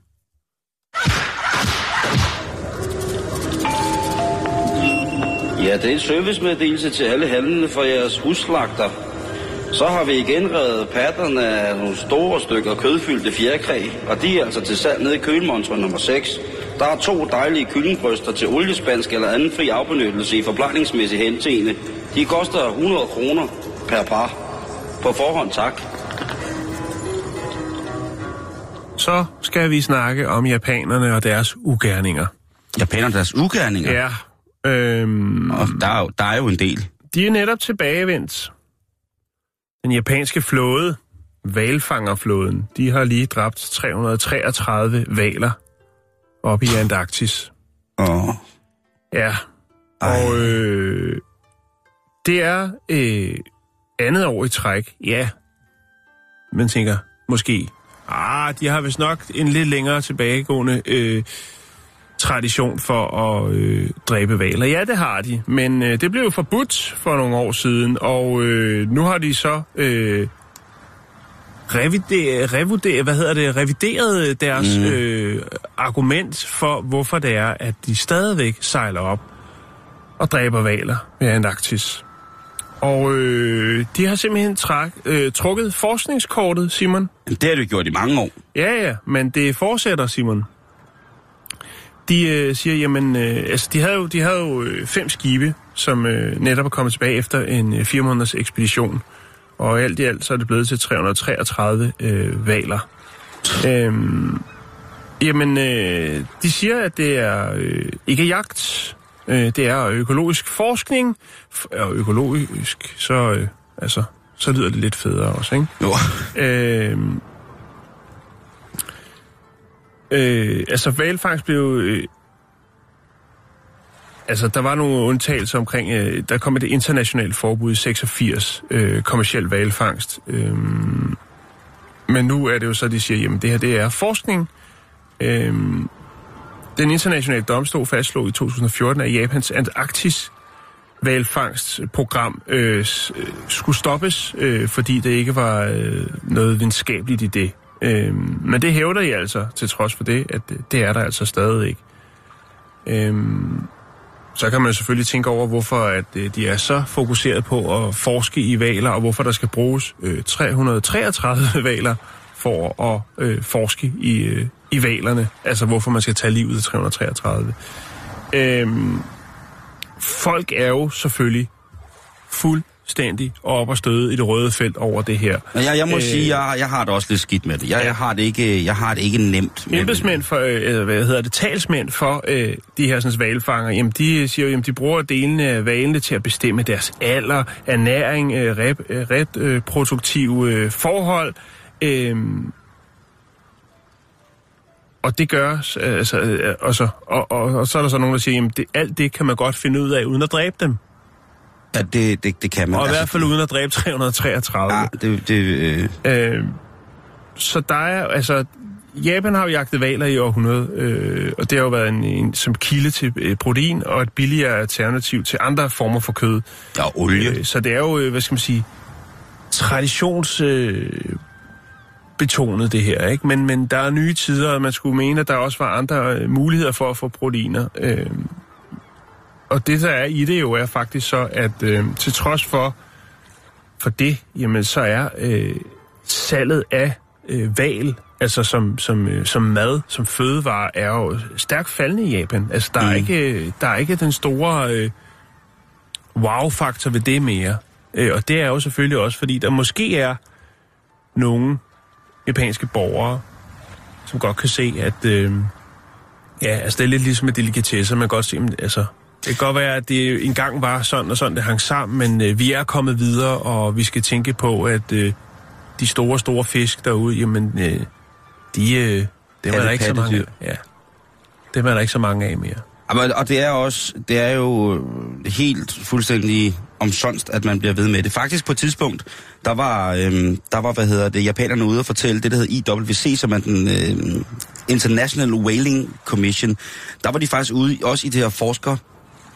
[SPEAKER 5] Ja, det er en servicemeddelelse til alle handlende for jeres huslagter. Så har vi igen reddet patterne af nogle store stykker kødfyldte fjerkræ, og de er altså til salg nede i kølemontre nummer 6. Der er to dejlige kyllingbryster til oliespansk eller anden fri afbenyttelse i forplejningsmæssig henseende. De koster 100 kroner per par. På forhånd tak.
[SPEAKER 6] Så skal vi snakke om japanerne og deres ugerninger.
[SPEAKER 5] Japanerne deres ugerninger.
[SPEAKER 6] Ja. Øhm,
[SPEAKER 5] Og der er, jo, der er jo en del.
[SPEAKER 6] de er netop tilbagevendt. Den japanske flåde, valfangerflåden, de har lige dræbt 333 valer op i Antarktis.
[SPEAKER 5] Og
[SPEAKER 6] Ja.
[SPEAKER 5] Ej.
[SPEAKER 6] Og øh, det er øh, andet år i træk, ja. Man tænker, måske, ah, de har vist nok en lidt længere tilbagegående øh, tradition for at øh, dræbe valer. Ja, det har de, men øh, det blev jo forbudt for nogle år siden, og øh, nu har de så øh, revideret, revurderet, hvad hedder det, revideret deres mm. øh, argument for, hvorfor det er, at de stadigvæk sejler op og dræber valer ved Antarktis. Og øh, de har simpelthen træk, øh, trukket forskningskortet, Simon.
[SPEAKER 5] det har de gjort i mange år.
[SPEAKER 6] Ja, ja, men det fortsætter, Simon. De øh, siger, jamen, øh, altså, de havde jo, de havde jo øh, fem skibe, som øh, netop er kommet tilbage efter en øh, fire måneders ekspedition. Og alt i alt, så er det blevet til 333 øh, valer. Øhm, jamen, øh, de siger, at det er øh, ikke jagt, øh, det er økologisk forskning. Og økologisk, så, øh, altså, så lyder det lidt federe også, ikke?
[SPEAKER 5] Jo.
[SPEAKER 6] Øh, øh, altså, valfangst blev... Øh, altså, der var nogle undtagelser omkring... Øh, der kom et internationalt forbud i 86, øh, kommersiel valfangst. Øh, men nu er det jo så, de siger, jamen det her det er forskning. Øhm, den internationale domstol fastslog i 2014, at Japans Antarktis valfangstprogram øh, øh, øh, skulle stoppes, øh, fordi det ikke var øh, noget videnskabeligt i det. Øh, men det hævder I altså, til trods for det, at det, det er der altså stadig ikke. Øh, så kan man selvfølgelig tænke over, hvorfor at øh, de er så fokuseret på at forske i valer, og hvorfor der skal bruges øh, 333 valer for at øh, forske i, øh, i valerne. Altså hvorfor man skal tage livet af 333. Øhm, folk er jo selvfølgelig fuldstændig op og støde i det røde felt over det her.
[SPEAKER 5] Men jeg, jeg må
[SPEAKER 6] Øh,
[SPEAKER 5] øh... sige, jeg, jeg har det også lidt skidt med det. Jeg, jeg, har, det ikke, jeg har det ikke nemt.
[SPEAKER 6] Embedsmænd for, øh, hvad hedder det, talsmænd for øh, de her sådan, valfanger, jamen de siger jo, jamen de bruger delene af valene til at bestemme deres alder, ernæring, øh, rep, øh, reproduktive øh, forhold. Øh, og det gør, øh, altså, øh, og, så, og, og, og så er der så nogen, der siger, det, alt det kan man godt finde ud af, uden at dræbe dem.
[SPEAKER 5] Ja, det, det, det kan man.
[SPEAKER 6] Og i hvert fald uden at dræbe 333.
[SPEAKER 5] Ja, det, det, øh,
[SPEAKER 6] Øh, så der er, altså, Japan har jo jagtet valer i århundrede, øh, og det har jo været en, en som kilde til øh, protein og et billigere alternativ til andre former for kød.
[SPEAKER 5] ja, olie.
[SPEAKER 6] Øh, så det er jo, øh, hvad skal man sige, traditions... Øh, betonet det her, ikke? Men, men der er nye tider, og man skulle mene, at der også var andre øh, muligheder for at få proteiner. Øh, og det, der er i det jo, er faktisk så, at øh, til trods for, for det, jamen så er øh, salget af øh, val, altså som, som, øh, som mad, som fødevare, er jo stærkt faldende i Japan. Altså der, mm. er, ikke, der er ikke den store øh, wow-faktor ved det mere. Øh, og det er jo selvfølgelig også, fordi der måske er nogle japanske borgere, som godt kan se, at øh, ja, altså det er lidt ligesom med delikatesser. Man kan godt se, men, altså, det kan godt være, at det engang var sådan og sådan, det hang sammen, men øh, vi er kommet videre, og vi skal tænke på, at øh, de store, store fisk derude, jamen, øh, de, øh, dem er der ikke så mange af. Ja. Dem er der ikke så mange af mere.
[SPEAKER 5] Men, og det er også, det er jo helt fuldstændig omsonst, at man bliver ved med det. Faktisk på et tidspunkt, der var, øhm, der var hvad hedder det, japanerne ude og fortælle det, der hedder IWC, som er den øh, International Whaling Commission. Der var de faktisk ude, også i det her forsker,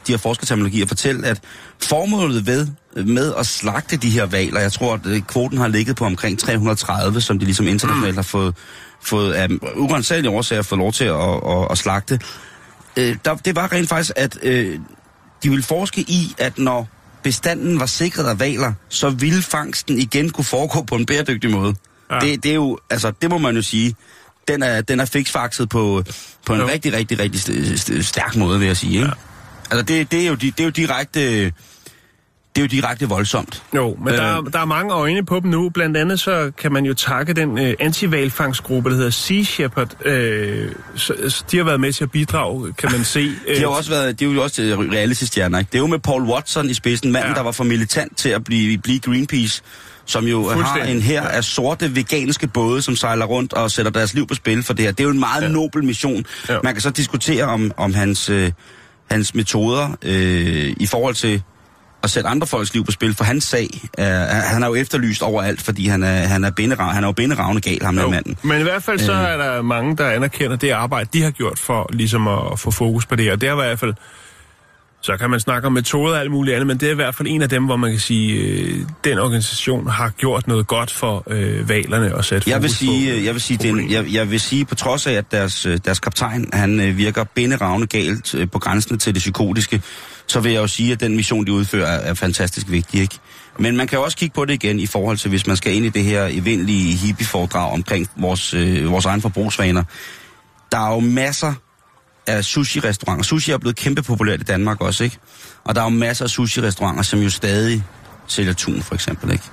[SPEAKER 5] de her forskerterminologier, fortælle, at formålet ved, med at slagte de her valer, jeg tror, at øh, kvoten har ligget på omkring 330, som de ligesom internationalt har fået, fået af urensagelige årsager fået lov til at, at, at slagte. Øh, der, det var rent faktisk, at øh, de ville forske i, at når bestanden var sikret af valer, så ville fangsten igen kunne foregå på en bæredygtig måde.
[SPEAKER 6] Ja.
[SPEAKER 5] Det, det er jo, altså, det må man jo sige, den er, den er fiksfakset på, på en
[SPEAKER 6] Jo.
[SPEAKER 5] rigtig, rigtig, rigtig st- st- stærk måde, vil jeg sige. Ikke?
[SPEAKER 6] Ja.
[SPEAKER 5] Altså, det, det, er jo, det er jo direkte... Det er jo direkte voldsomt.
[SPEAKER 6] Jo, men øh. der, er,
[SPEAKER 5] Øh.
[SPEAKER 6] der er mange øjne på dem nu. Blandt andet så kan man jo takke den øh, antivalfangsgruppe, der hedder Sea Shepherd. Øh, så, så de har været med til at bidrage, kan man se. Øh,
[SPEAKER 5] De har jo også været, de er jo også øh, reality-stjerner, ikke? Det er jo med Paul Watson i spidsen, manden,
[SPEAKER 6] Ja.
[SPEAKER 5] der var for militant til at blive, blive Greenpeace, som jo har en her af sorte veganske både, som sejler rundt og sætter deres liv på spil for det her. Det er jo en meget
[SPEAKER 6] Ja.
[SPEAKER 5] nobel mission.
[SPEAKER 6] Ja.
[SPEAKER 5] Man kan så diskutere om, om hans, øh, hans metoder øh, i forhold til at sætte andre folks liv på spil, for hans sag, er, han er jo efterlyst overalt, fordi han er, han er, binderav, han er jo binderavne gal, ham der manden.
[SPEAKER 6] men i hvert fald så
[SPEAKER 5] Øh.
[SPEAKER 6] er der mange, der anerkender det arbejde, de har gjort for ligesom at få fokus på det her. Det er i hvert fald, så kan man snakke om metoder og alt muligt andet, men det er i hvert fald en af dem, hvor man kan sige, øh, den organisation har gjort noget godt for øh, valerne og sat
[SPEAKER 5] Jeg vil
[SPEAKER 6] fokus
[SPEAKER 5] sige,
[SPEAKER 6] på,
[SPEAKER 5] jeg vil sige, det er en, jeg, jeg vil sige, på trods af, at deres, øh, deres kaptajn, han øh, virker binderavne galt øh, på grænsen til det psykotiske, så vil jeg jo sige, at den mission, de udfører, er, er fantastisk vigtig, ikke? Men man kan jo også kigge på det igen i forhold til, hvis man skal ind i det her evindelige hippie-foredrag omkring vores, øh, vores egen forbrugsvaner. Der er jo masser af sushi-restauranter. Sushi er blevet kæmpe populært i Danmark også, ikke? Og der er jo masser af sushi-restauranter, som jo stadig sælger tun, for eksempel, ikke?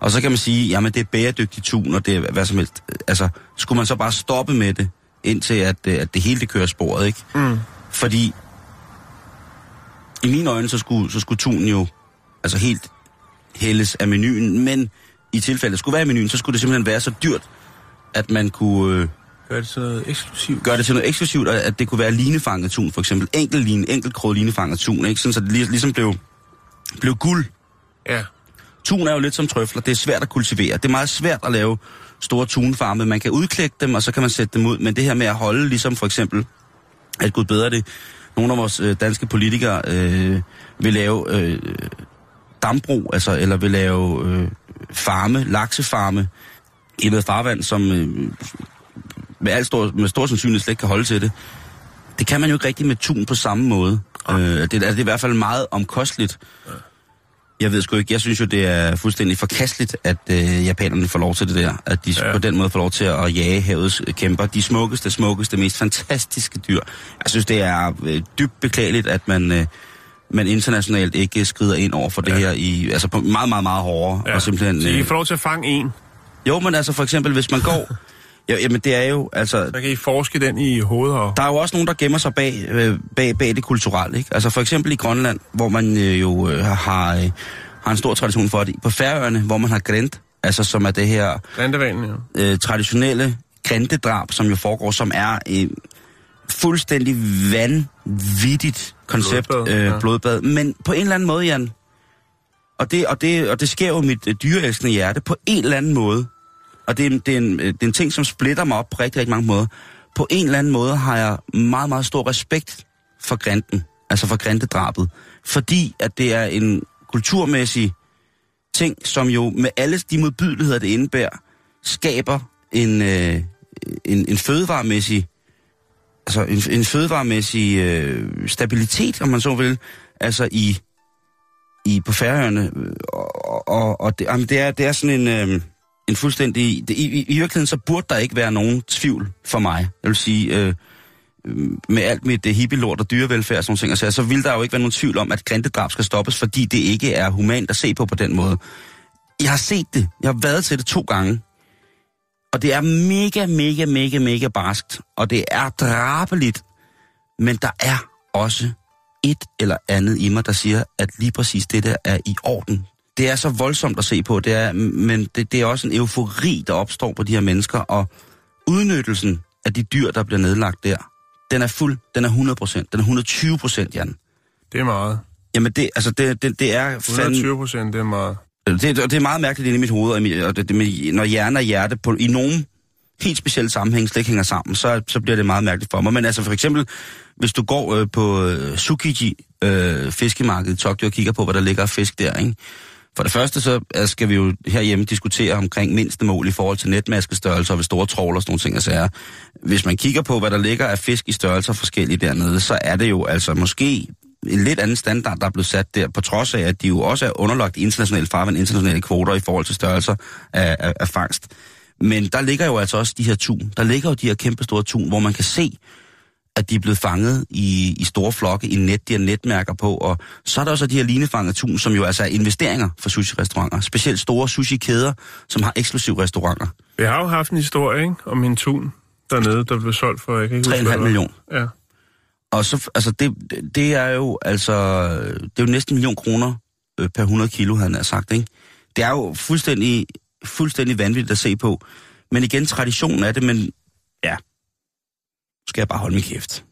[SPEAKER 5] Og så kan man sige, jamen det er bæredygtig tun, og det er hvad som helst. Altså, skulle man så bare stoppe med det, indtil at, øh, at det hele det kører sporet, ikke?
[SPEAKER 6] Mm.
[SPEAKER 5] Fordi i mine øjne, så skulle, så skulle tunen jo altså helt hældes af menuen, men i tilfælde, det skulle være i menuen, så skulle det simpelthen være så dyrt, at man kunne øh,
[SPEAKER 6] Gør det sådan noget eksklusivt.
[SPEAKER 5] gøre det til noget eksklusivt, og at det kunne være linefanget tun, for eksempel. Enkelt line, enkelt krog linefanget tun, ikke? Sådan, så det lig- ligesom blev, blev guld
[SPEAKER 6] Ja.
[SPEAKER 5] Tun er jo lidt som trøfler. Det er svært at kultivere. Det er meget svært at lave store tunfarme. Man kan udklække dem, og så kan man sætte dem ud. Men det her med at holde, ligesom for eksempel, at gud bedre det, nogle af vores øh, danske politikere øh, vil lave øh, dambro, altså, eller vil lave øh, farme, laksefarme, i noget farvand, som øh, med, alt stor, med stor sandsynlighed slet ikke kan holde til det. Det kan man jo ikke rigtig med tun på samme måde. Øh, det, det er i hvert fald meget omkosteligt. Jeg ved sgu ikke, jeg synes jo, det er fuldstændig forkasteligt, at øh, japanerne får lov til det der. At de ja. på den måde får lov til at jage havets kæmper. De smukkeste, smukkeste, mest fantastiske dyr. Jeg synes, det er øh, dybt beklageligt, at man... Øh, man internationalt ikke skrider ind over for det ja. her i, altså på meget, meget, meget hårdere.
[SPEAKER 6] Ja.
[SPEAKER 5] Og simpelthen,
[SPEAKER 6] Så I
[SPEAKER 5] øh,
[SPEAKER 6] får lov til at fange en.
[SPEAKER 5] jo, men altså for eksempel, hvis man går... Ja, jamen det er jo, altså...
[SPEAKER 6] Så kan I forske den i hovedet og...
[SPEAKER 5] Der er jo også nogen, der gemmer sig bag, øh, bag, bag det kulturelle, ikke? Altså for eksempel i Grønland, hvor man øh, jo øh, har, øh, har en stor tradition for det. På Færøerne, hvor man har grænt, altså som er det her
[SPEAKER 6] Grindevalen, ja.
[SPEAKER 5] øh, traditionelle græntedrab, som jo foregår, som er øh, fuldstændig vanvittigt koncept,
[SPEAKER 6] Blodbad,
[SPEAKER 5] øh,
[SPEAKER 6] ja.
[SPEAKER 5] blodbad. Men på en eller anden måde, Jan, og det, og det, og det sker jo mit øh, dyreelskende hjerte, på en eller anden måde, og det er, det, er en, øh, det er en ting, som splitter mig op på rigtig, rigtig mange måder. På en eller anden måde har jeg meget, meget stor respekt for grænten, altså for græntedrabet, fordi at det er en kulturmæssig ting, som jo med alle de modbydeligheder, det indebærer, skaber en, øh, en, en fødevaremæssig altså en, en fødevaremæssig øh, stabilitet, om man så vil, altså i, i på færøerne. Øh, og, og, og det, jamen, det, er, det er sådan en, øh, en fuldstændig... Det, i, i, I virkeligheden så burde der ikke være nogen tvivl for mig. Jeg vil sige, øh, øh med alt mit det hippie-lort og dyrevelfærd og sådan ting, altså, så vil der jo ikke være nogen tvivl om, at grintedrab skal stoppes, fordi det ikke er humant at se på på den måde. Jeg har set det. Jeg har været til det to gange. Og det er mega, mega, mega, mega barskt. Og det er drabeligt. Men der er også et eller andet i mig, der siger, at lige præcis det der er i orden. Det er så voldsomt at se på, det er, men det, det er også en eufori, der opstår på de her mennesker, og udnyttelsen af de dyr, der bliver nedlagt der, den er fuld, den er 100 procent, den er 120 procent, Jan.
[SPEAKER 6] Det er meget.
[SPEAKER 5] Jamen det, altså det, det, det er fandme...
[SPEAKER 6] 120 procent, det er meget.
[SPEAKER 5] Det, det er meget mærkeligt inde i mit hoved, og, mit, og det, det med, når hjerne og hjerte på, i nogen helt specielle sammenhæng slet ikke hænger sammen, så, så bliver det meget mærkeligt for mig. Men altså for eksempel, hvis du går øh, på øh, Tsukiji øh, fiskemarkedet i Tokyo og kigger på, hvad der ligger af fisk der, ikke? For det første så øh, skal vi jo herhjemme diskutere omkring mindste mål i forhold til netmaskestørrelser ved store tråler og sådan nogle ting. Altså, hvis man kigger på, hvad der ligger af fisk i størrelser forskellige dernede, så er det jo altså måske en lidt anden standard, der er blevet sat der, på trods af, at de jo også er underlagt internationale farvand, internationale kvoter i forhold til størrelser af, af, af fangst. Men der ligger jo altså også de her tun. Der ligger jo de her kæmpe store tun, hvor man kan se, at de er blevet fanget i, i store flokke i net, de har netmærker på, og så er der også de her linefanget tun, som jo altså er investeringer for sushi-restauranter. Specielt store sushi-kæder, som har eksklusive restauranter.
[SPEAKER 6] Vi har jo haft en historie, ikke? Om en tun dernede, der blev solgt for, jeg kan ikke huske,
[SPEAKER 5] 3,5
[SPEAKER 6] hvad det var.
[SPEAKER 5] million.
[SPEAKER 6] Ja.
[SPEAKER 5] Og så, altså det, det er jo altså, det er jo næsten en million kroner øh, per 100 kilo, havde han sagt, ikke? Det er jo fuldstændig, fuldstændig vanvittigt at se på. Men igen, traditionen er det, men ja, skal jeg bare holde min kæft.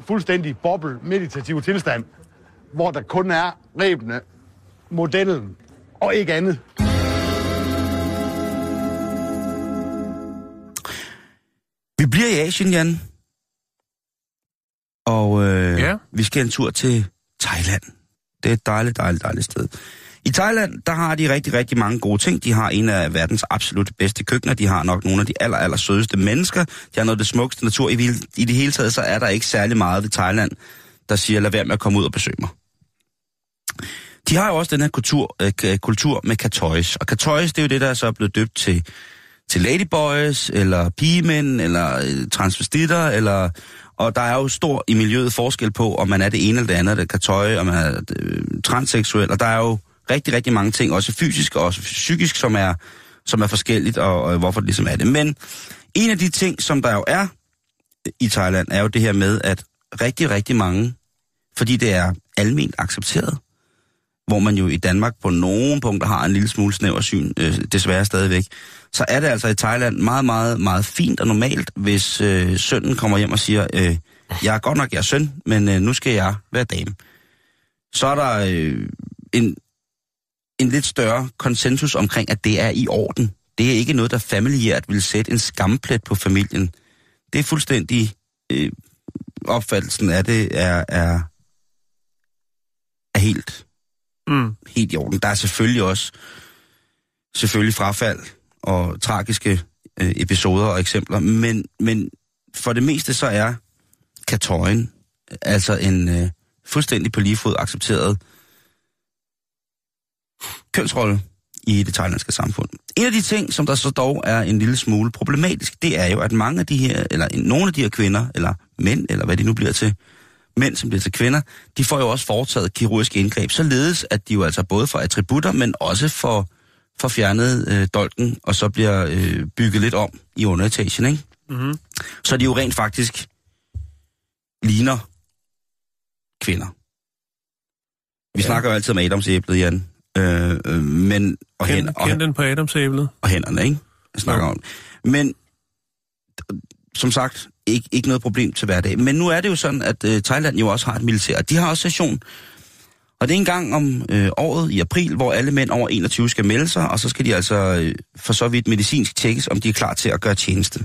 [SPEAKER 7] fuldstændig boble meditativ tilstand, hvor der kun er rebene, modellen og ikke andet.
[SPEAKER 5] Vi bliver i Asien, Jan. Og øh,
[SPEAKER 6] Ja.
[SPEAKER 5] vi skal en tur til Thailand. Det er et dejligt, dejligt, dejligt sted. I Thailand, der har de rigtig, rigtig mange gode ting. De har en af verdens absolut bedste køkkener. De har nok nogle af de aller, aller sødeste mennesker. De har noget af det smukkeste natur. I, I det hele taget, så er der ikke særlig meget ved Thailand, der siger, lad være med at komme ud og besøge mig. De har jo også den her kultur, øh, kultur med katois. Og katois, det er jo det, der er så blevet døbt til, til ladyboys, eller pigemænd, eller øh, transvestitter, eller... Og der er jo stor i miljøet forskel på, om man er det ene eller det andet, det er katøj, om man er øh, transseksuel, og der er jo rigtig, rigtig mange ting, også fysisk og også psykisk, som er, som er forskelligt, og, og hvorfor det ligesom er det. Men en af de ting, som der jo er i Thailand, er jo det her med, at rigtig, rigtig mange, fordi det er alment accepteret, hvor man jo i Danmark på nogle punkter har en lille smule snæver syn, øh, desværre stadigvæk, så er det altså i Thailand meget, meget, meget fint og normalt, hvis øh, sønnen kommer hjem og siger, øh, jeg er godt nok jeg er søn, men øh, nu skal jeg være dame. Så er der øh, en, en lidt større konsensus omkring, at det er i orden. det er ikke noget, der familiært vil sætte en skamplet på familien. Det er fuldstændig øh, opfattelsen af det er, er, er helt,
[SPEAKER 6] Mm.
[SPEAKER 5] helt i orden. Der er selvfølgelig også selvfølgelig frafald og tragiske øh, episoder og eksempler, men, men for det meste så er katøjen altså en øh, fuldstændig på lige fod accepteret kønsrolle i det thailandske samfund. En af de ting, som der så dog er en lille smule problematisk, det er jo, at mange af de her, eller nogle af de her kvinder, eller mænd, eller hvad de nu bliver til, mænd, som bliver til kvinder, de får jo også foretaget kirurgiske indgreb, således at de jo altså både får attributter, men også får, får fjernet øh, dolken, og så bliver øh, bygget lidt om i underetagen, ikke?
[SPEAKER 6] Mm-hmm.
[SPEAKER 5] Så de jo rent faktisk ligner kvinder. Vi ja. snakker jo altid om Adamsæblet, Jan. Øh, øh, men, og,
[SPEAKER 6] Kend,
[SPEAKER 5] og,
[SPEAKER 6] kend den på adamsæblet.
[SPEAKER 5] og hænderne, ikke? Jeg snakker
[SPEAKER 6] Jo.
[SPEAKER 5] om. Men som sagt, ikke, ikke noget problem til hverdag. Men nu er det jo sådan, at øh, Thailand jo også har et militær. De har også session. Og det er en gang om øh, året i april, hvor alle mænd over 21 skal melde sig, og så skal de altså øh, for så vidt medicinsk tjekkes, om de er klar til at gøre tjeneste.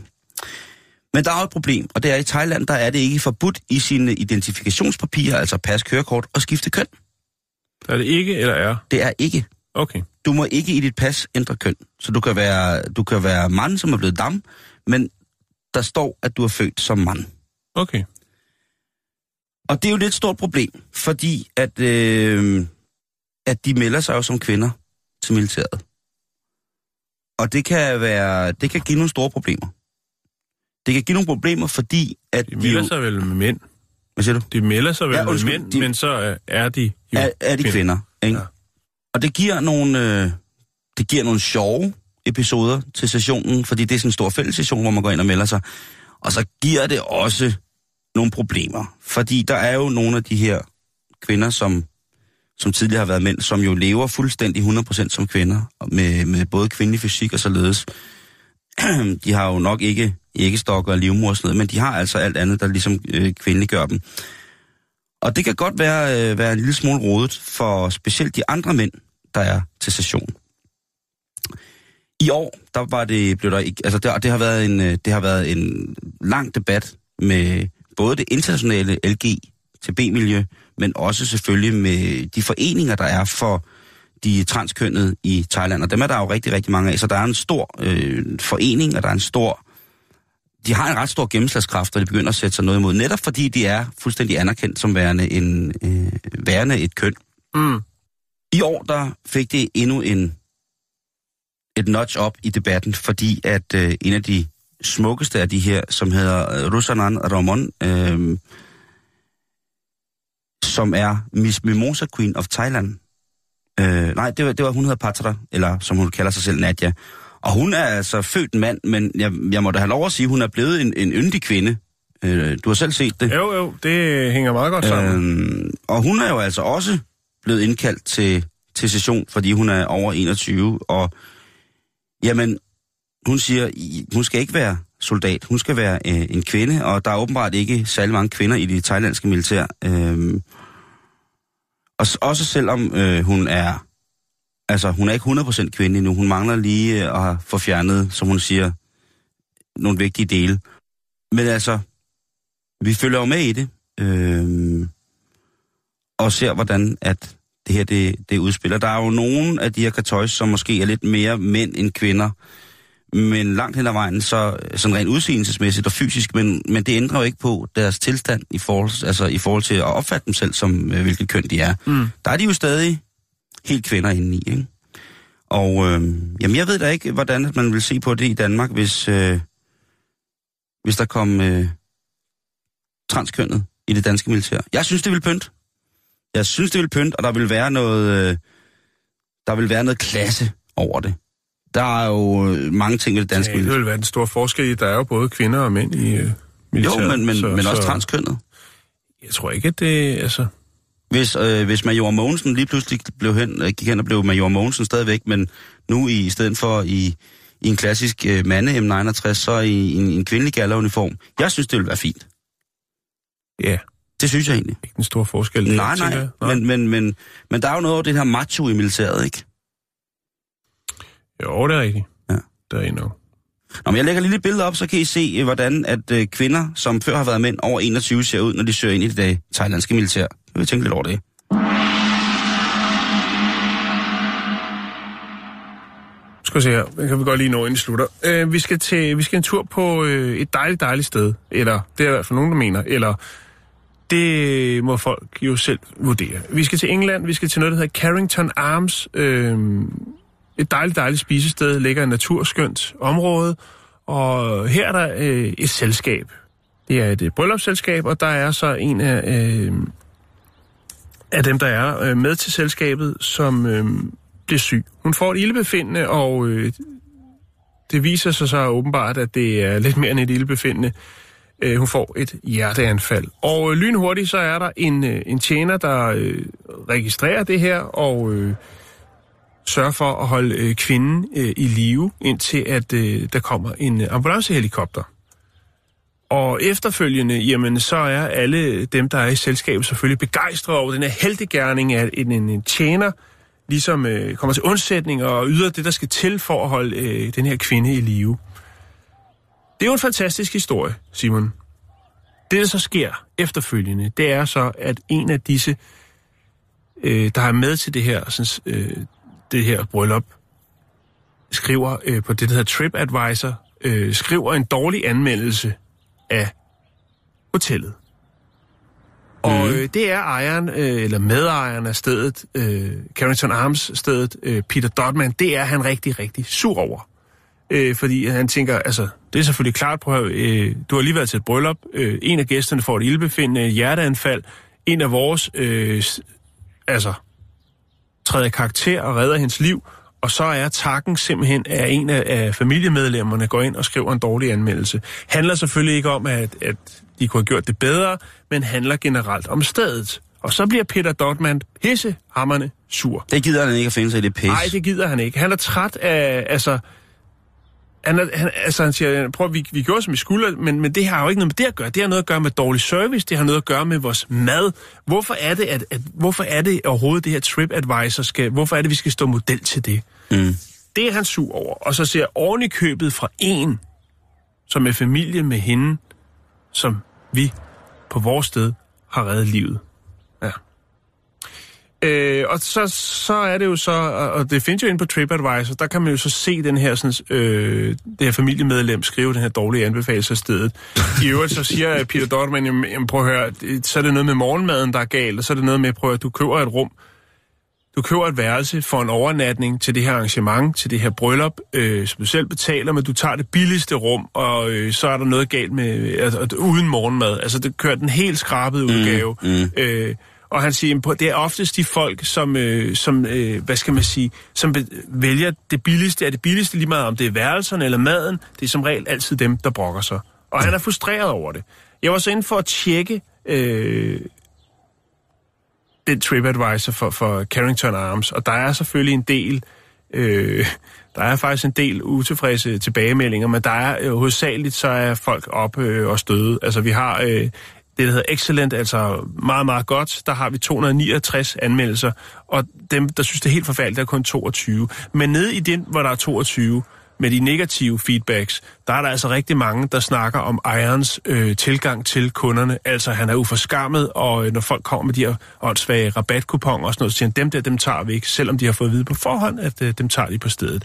[SPEAKER 5] Men der er et problem, og det er i Thailand, der er det ikke forbudt i sine identifikationspapirer, altså pas, kørekort, og skifte køn.
[SPEAKER 6] Er det ikke, eller er?
[SPEAKER 5] Det er ikke.
[SPEAKER 6] Okay.
[SPEAKER 5] Du må ikke i dit pas ændre køn. Så du kan være, du kan være mand, som er blevet dam, men der står, at du er født som mand.
[SPEAKER 6] Okay.
[SPEAKER 5] Og det er jo lidt et stort problem, fordi at, øh, at de melder sig jo som kvinder til militæret. Og det kan, være, det kan give nogle store problemer. Det kan give nogle problemer, fordi at
[SPEAKER 6] De
[SPEAKER 5] de,
[SPEAKER 6] melder
[SPEAKER 5] jo...
[SPEAKER 6] sig vel med mænd.
[SPEAKER 5] Hvad siger du?
[SPEAKER 6] De melder sig vel
[SPEAKER 5] Ja,
[SPEAKER 6] ja, med
[SPEAKER 5] undskyld,
[SPEAKER 6] mænd,
[SPEAKER 5] de-
[SPEAKER 6] men så er de jo
[SPEAKER 5] Er, er de kvinder, ikke?
[SPEAKER 6] Ja.
[SPEAKER 5] Og det giver nogle, øh, det giver nogle sjove episoder til sessionen, fordi det er sådan en stor fælles session, hvor man går ind og melder sig. Og så giver det også nogle problemer, fordi der er jo nogle af de her kvinder, som, som tidligere har været mænd, som jo lever fuldstændig 100% som kvinder, med, med både kvindelig fysik og således. De har jo nok ikke æggestokker og livmor og sådan noget, men de har altså alt andet, der ligesom øh, kvindeliggør dem. Og det kan godt være, øh, være en lille smule rodet for specielt de andre mænd, der er til session. I år, der var det, blev der ikke, altså det, det, har været en, øh, det har været en lang debat med både det internationale LGTB-miljø, men også selvfølgelig med de foreninger, der er for de transkønnede i Thailand. Og dem er der jo rigtig, rigtig mange af. Så der er en stor øh, forening, og der er en stor... De har en ret stor gennemslagskraft, og de begynder at sætte sig noget imod. Netop fordi de er fuldstændig anerkendt som værende, en, øh, værende et køn.
[SPEAKER 6] Mm.
[SPEAKER 5] I år, der fik det endnu en et notch op i debatten, fordi at øh, en af de smukkeste af de her, som hedder øh, Rusanan Ramon, øh, som er Miss Mimosa Queen of Thailand. Øh, nej, det var, det var, hun hedder Patra, eller som hun kalder sig selv, Nadia. Og hun er altså født en mand, men jeg, jeg må da have lov at sige, at hun er blevet en, en yndig kvinde. Øh, du har selv set det.
[SPEAKER 6] Jo, jo, det hænger meget godt sammen.
[SPEAKER 5] Øhm, og hun er jo altså også blevet indkaldt til, til session, fordi hun er over 21, og jamen, hun siger, hun skal ikke være soldat, hun skal være øh, en kvinde, og der er åbenbart ikke særlig mange kvinder i det thailandske militær. Øhm, og også selvom øh, hun er, altså hun er ikke 100% kvinde endnu, hun mangler lige øh, at få fjernet, som hun siger, nogle vigtige dele. Men altså, vi følger jo med i det, øh, og ser, hvordan at det her det, det udspiller. Der er jo nogle af de her kartøjs, som måske er lidt mere mænd end kvinder, men langt hen ad vejen, så sådan rent udseendelsesmæssigt og fysisk, men, men det ændrer jo ikke på deres tilstand i forhold, altså i forhold til at opfatte dem selv som, øh, hvilket køn de er.
[SPEAKER 6] Mm.
[SPEAKER 5] Der er de jo stadig helt kvinder inde i, ikke? Og øh, jamen, jeg ved da ikke, hvordan man vil se på det i Danmark, hvis, øh, hvis der kom øh, transkønnet i det danske militær. Jeg synes, det vil pynt. Jeg synes, det vil pynt, og der vil være noget, øh, der vil være noget klasse over det. Der er jo øh, mange ting ved det danske
[SPEAKER 6] Ja, det
[SPEAKER 5] militær.
[SPEAKER 6] vil være den store forskel. i, Der er jo både kvinder og mænd i øh,
[SPEAKER 5] Jo,
[SPEAKER 6] militæret.
[SPEAKER 5] men, men,
[SPEAKER 6] så,
[SPEAKER 5] men også
[SPEAKER 6] så,
[SPEAKER 5] transkønnet.
[SPEAKER 6] Jeg tror ikke, at det... Altså,
[SPEAKER 5] Hvis, øh, hvis Major Mogensen lige pludselig blev hen, øh, gik hen og blev Major Mogensen stadigvæk, men nu i, i stedet for i, i en klassisk øh, mande M69, så i en, en kvindelig galleruniform. Jeg synes, det ville være fint.
[SPEAKER 6] ja,
[SPEAKER 5] Det synes jeg egentlig.
[SPEAKER 6] ikke den store forskel.
[SPEAKER 5] Nej, nej,
[SPEAKER 6] jeg.
[SPEAKER 5] men, men, men, men der er jo noget af det her macho i militæret, ikke?
[SPEAKER 6] Jo, det er rigtigt.
[SPEAKER 5] Ja.
[SPEAKER 6] der endnu.
[SPEAKER 5] Nå, men jeg lægger et lille billede op, så kan I se, øh, hvordan at øh, kvinder, som før har været mænd over 21, ser ud, når de søger ind i det dag thailandske militær. Jeg vil tænke lidt over det.
[SPEAKER 6] Skal vi se her, den kan vi godt lige nå, inden slutter. Øh, vi, skal til, vi skal en tur på øh, et dejligt, dejligt sted. Eller, det er i hvert fald nogen, der mener. Eller, det må folk jo selv vurdere. Vi skal til England, vi skal til noget, der hedder Carrington Arms. Øh, et dejligt, dejligt spisested, ligger i et naturskønt område. Og her er der øh, et selskab. Det er et øh, bryllupsselskab, og der er så en af, øh, af dem, der er øh, med til selskabet, som øh, bliver syg. Hun får et ildbefindende, og øh, det viser sig så åbenbart, at det er lidt mere end et ildbefindende. Øh, hun får et hjerteanfald. Og øh, lynhurtigt så er der en, øh, en tjener, der øh, registrerer det her, og øh, sørge for at holde øh, kvinden øh, i live, indtil at øh, der kommer en øh, ambulancehelikopter. Og efterfølgende, jamen, så er alle dem, der er i selskabet, selvfølgelig begejstrede over den her heldegærning, at en, en, en tjener ligesom øh, kommer til undsætning og yder det, der skal til for at holde øh, den her kvinde i live. Det er jo en fantastisk historie, Simon. Det, der så sker efterfølgende, det er så, at en af disse, øh, der er med til det her, sådan, øh, det her bryllup, skriver øh, på det, der hedder TripAdvisor, øh, skriver en dårlig anmeldelse af hotellet. Og øh, det er ejeren, øh, eller medejeren af stedet, øh, Carrington Arms stedet, øh, Peter Dodman, det er han rigtig, rigtig sur over. Øh, fordi han tænker, altså, det er selvfølgelig klart, på, øh, du har lige været til et bryllup, øh, en af gæsterne får et ildbefindende hjerteanfald, en af vores, øh, altså, træder karakter og redder hendes liv, og så er takken simpelthen, at en af, af familiemedlemmerne går ind og skriver en dårlig anmeldelse. Handler selvfølgelig ikke om, at, at de kunne have gjort det bedre, men handler generelt om stedet. Og så bliver Peter Dotman pissehammerne sur.
[SPEAKER 5] Det gider han ikke at finde sig i det pis.
[SPEAKER 6] Nej, det gider han ikke. Han er træt af, altså... Han, er, han, altså, han siger, prøv, vi, vi gjorde, som vi skulle, men, men det har jo ikke noget med det at gøre. Det har noget at gøre med dårlig service, det har noget at gøre med vores mad. Hvorfor er det, at, at, hvorfor er det overhovedet, det her TripAdvisor skal... Hvorfor er det, vi skal stå model til det?
[SPEAKER 5] Mm.
[SPEAKER 6] Det er han sur over. Og så ser oven købet fra en, som er familie med hende, som vi på vores sted har reddet livet. Øh, og så, så er det jo så, og det findes jo inde på TripAdvisor, der kan man jo så se den her, sådan, øh, det her familiemedlem skrive den her dårlige anbefaling af stedet. I øvrigt så siger Peter Dortman, jamen, prøv at høre, så er det noget med morgenmaden, der er galt, og så er det noget med, prøv at du køber et rum, du køber et værelse for en overnatning til det her arrangement, til det her bryllup, øh, som du selv betaler, men du tager det billigste rum, og øh, så er der noget galt med, altså, uden morgenmad. Altså, det kører den helt skrabede udgave.
[SPEAKER 5] Mm, mm.
[SPEAKER 6] Øh, og han siger, det er oftest de folk, som, øh, som øh, hvad skal man sige, som vælger det billigste. Er det billigste lige meget, om det er værelserne eller maden? Det er som regel altid dem, der brokker sig. Og han er frustreret over det. Jeg var så inde for at tjekke øh, den TripAdvisor for, for Carrington Arms, og der er selvfølgelig en del... Øh, der er faktisk en del utilfredse tilbagemeldinger, men der er øh, hovedsageligt, så er folk op øh, og støde. Altså vi har øh, det, der hedder Excellent, altså meget, meget godt. Der har vi 269 anmeldelser, og dem, der synes, det er helt forfærdeligt, der er kun 22. Men nede i den, hvor der er 22, med de negative feedbacks, der er der altså rigtig mange, der snakker om ejerens øh, tilgang til kunderne. Altså, han er uforskammet, og øh, når folk kommer med de her åndssvage rabatkuponer og sådan noget, så siger han, dem der, dem tager vi ikke, selvom de har fået at vide på forhånd, at øh, dem tager de på stedet.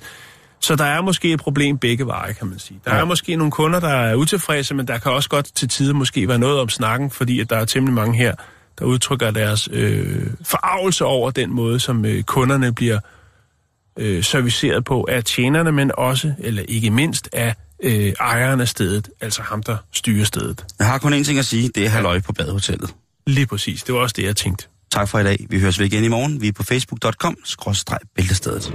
[SPEAKER 6] Så der er måske et problem begge veje, kan man sige. Der ja. er måske nogle kunder, der er utilfredse, men der kan også godt til tider måske være noget om snakken, fordi at der er temmelig mange her, der udtrykker deres øh, forarvelse over den måde, som øh, kunderne bliver øh, serviceret på af tjenerne, men også, eller ikke mindst, af øh, ejeren af stedet, altså ham, der styrer stedet.
[SPEAKER 5] Jeg har kun én ting at sige, det er halløj på badehotellet.
[SPEAKER 6] Lige præcis, det var også det, jeg tænkte.
[SPEAKER 5] Tak for i dag. Vi høres ved igen i morgen. Vi er på facebook.com-bæltestedet.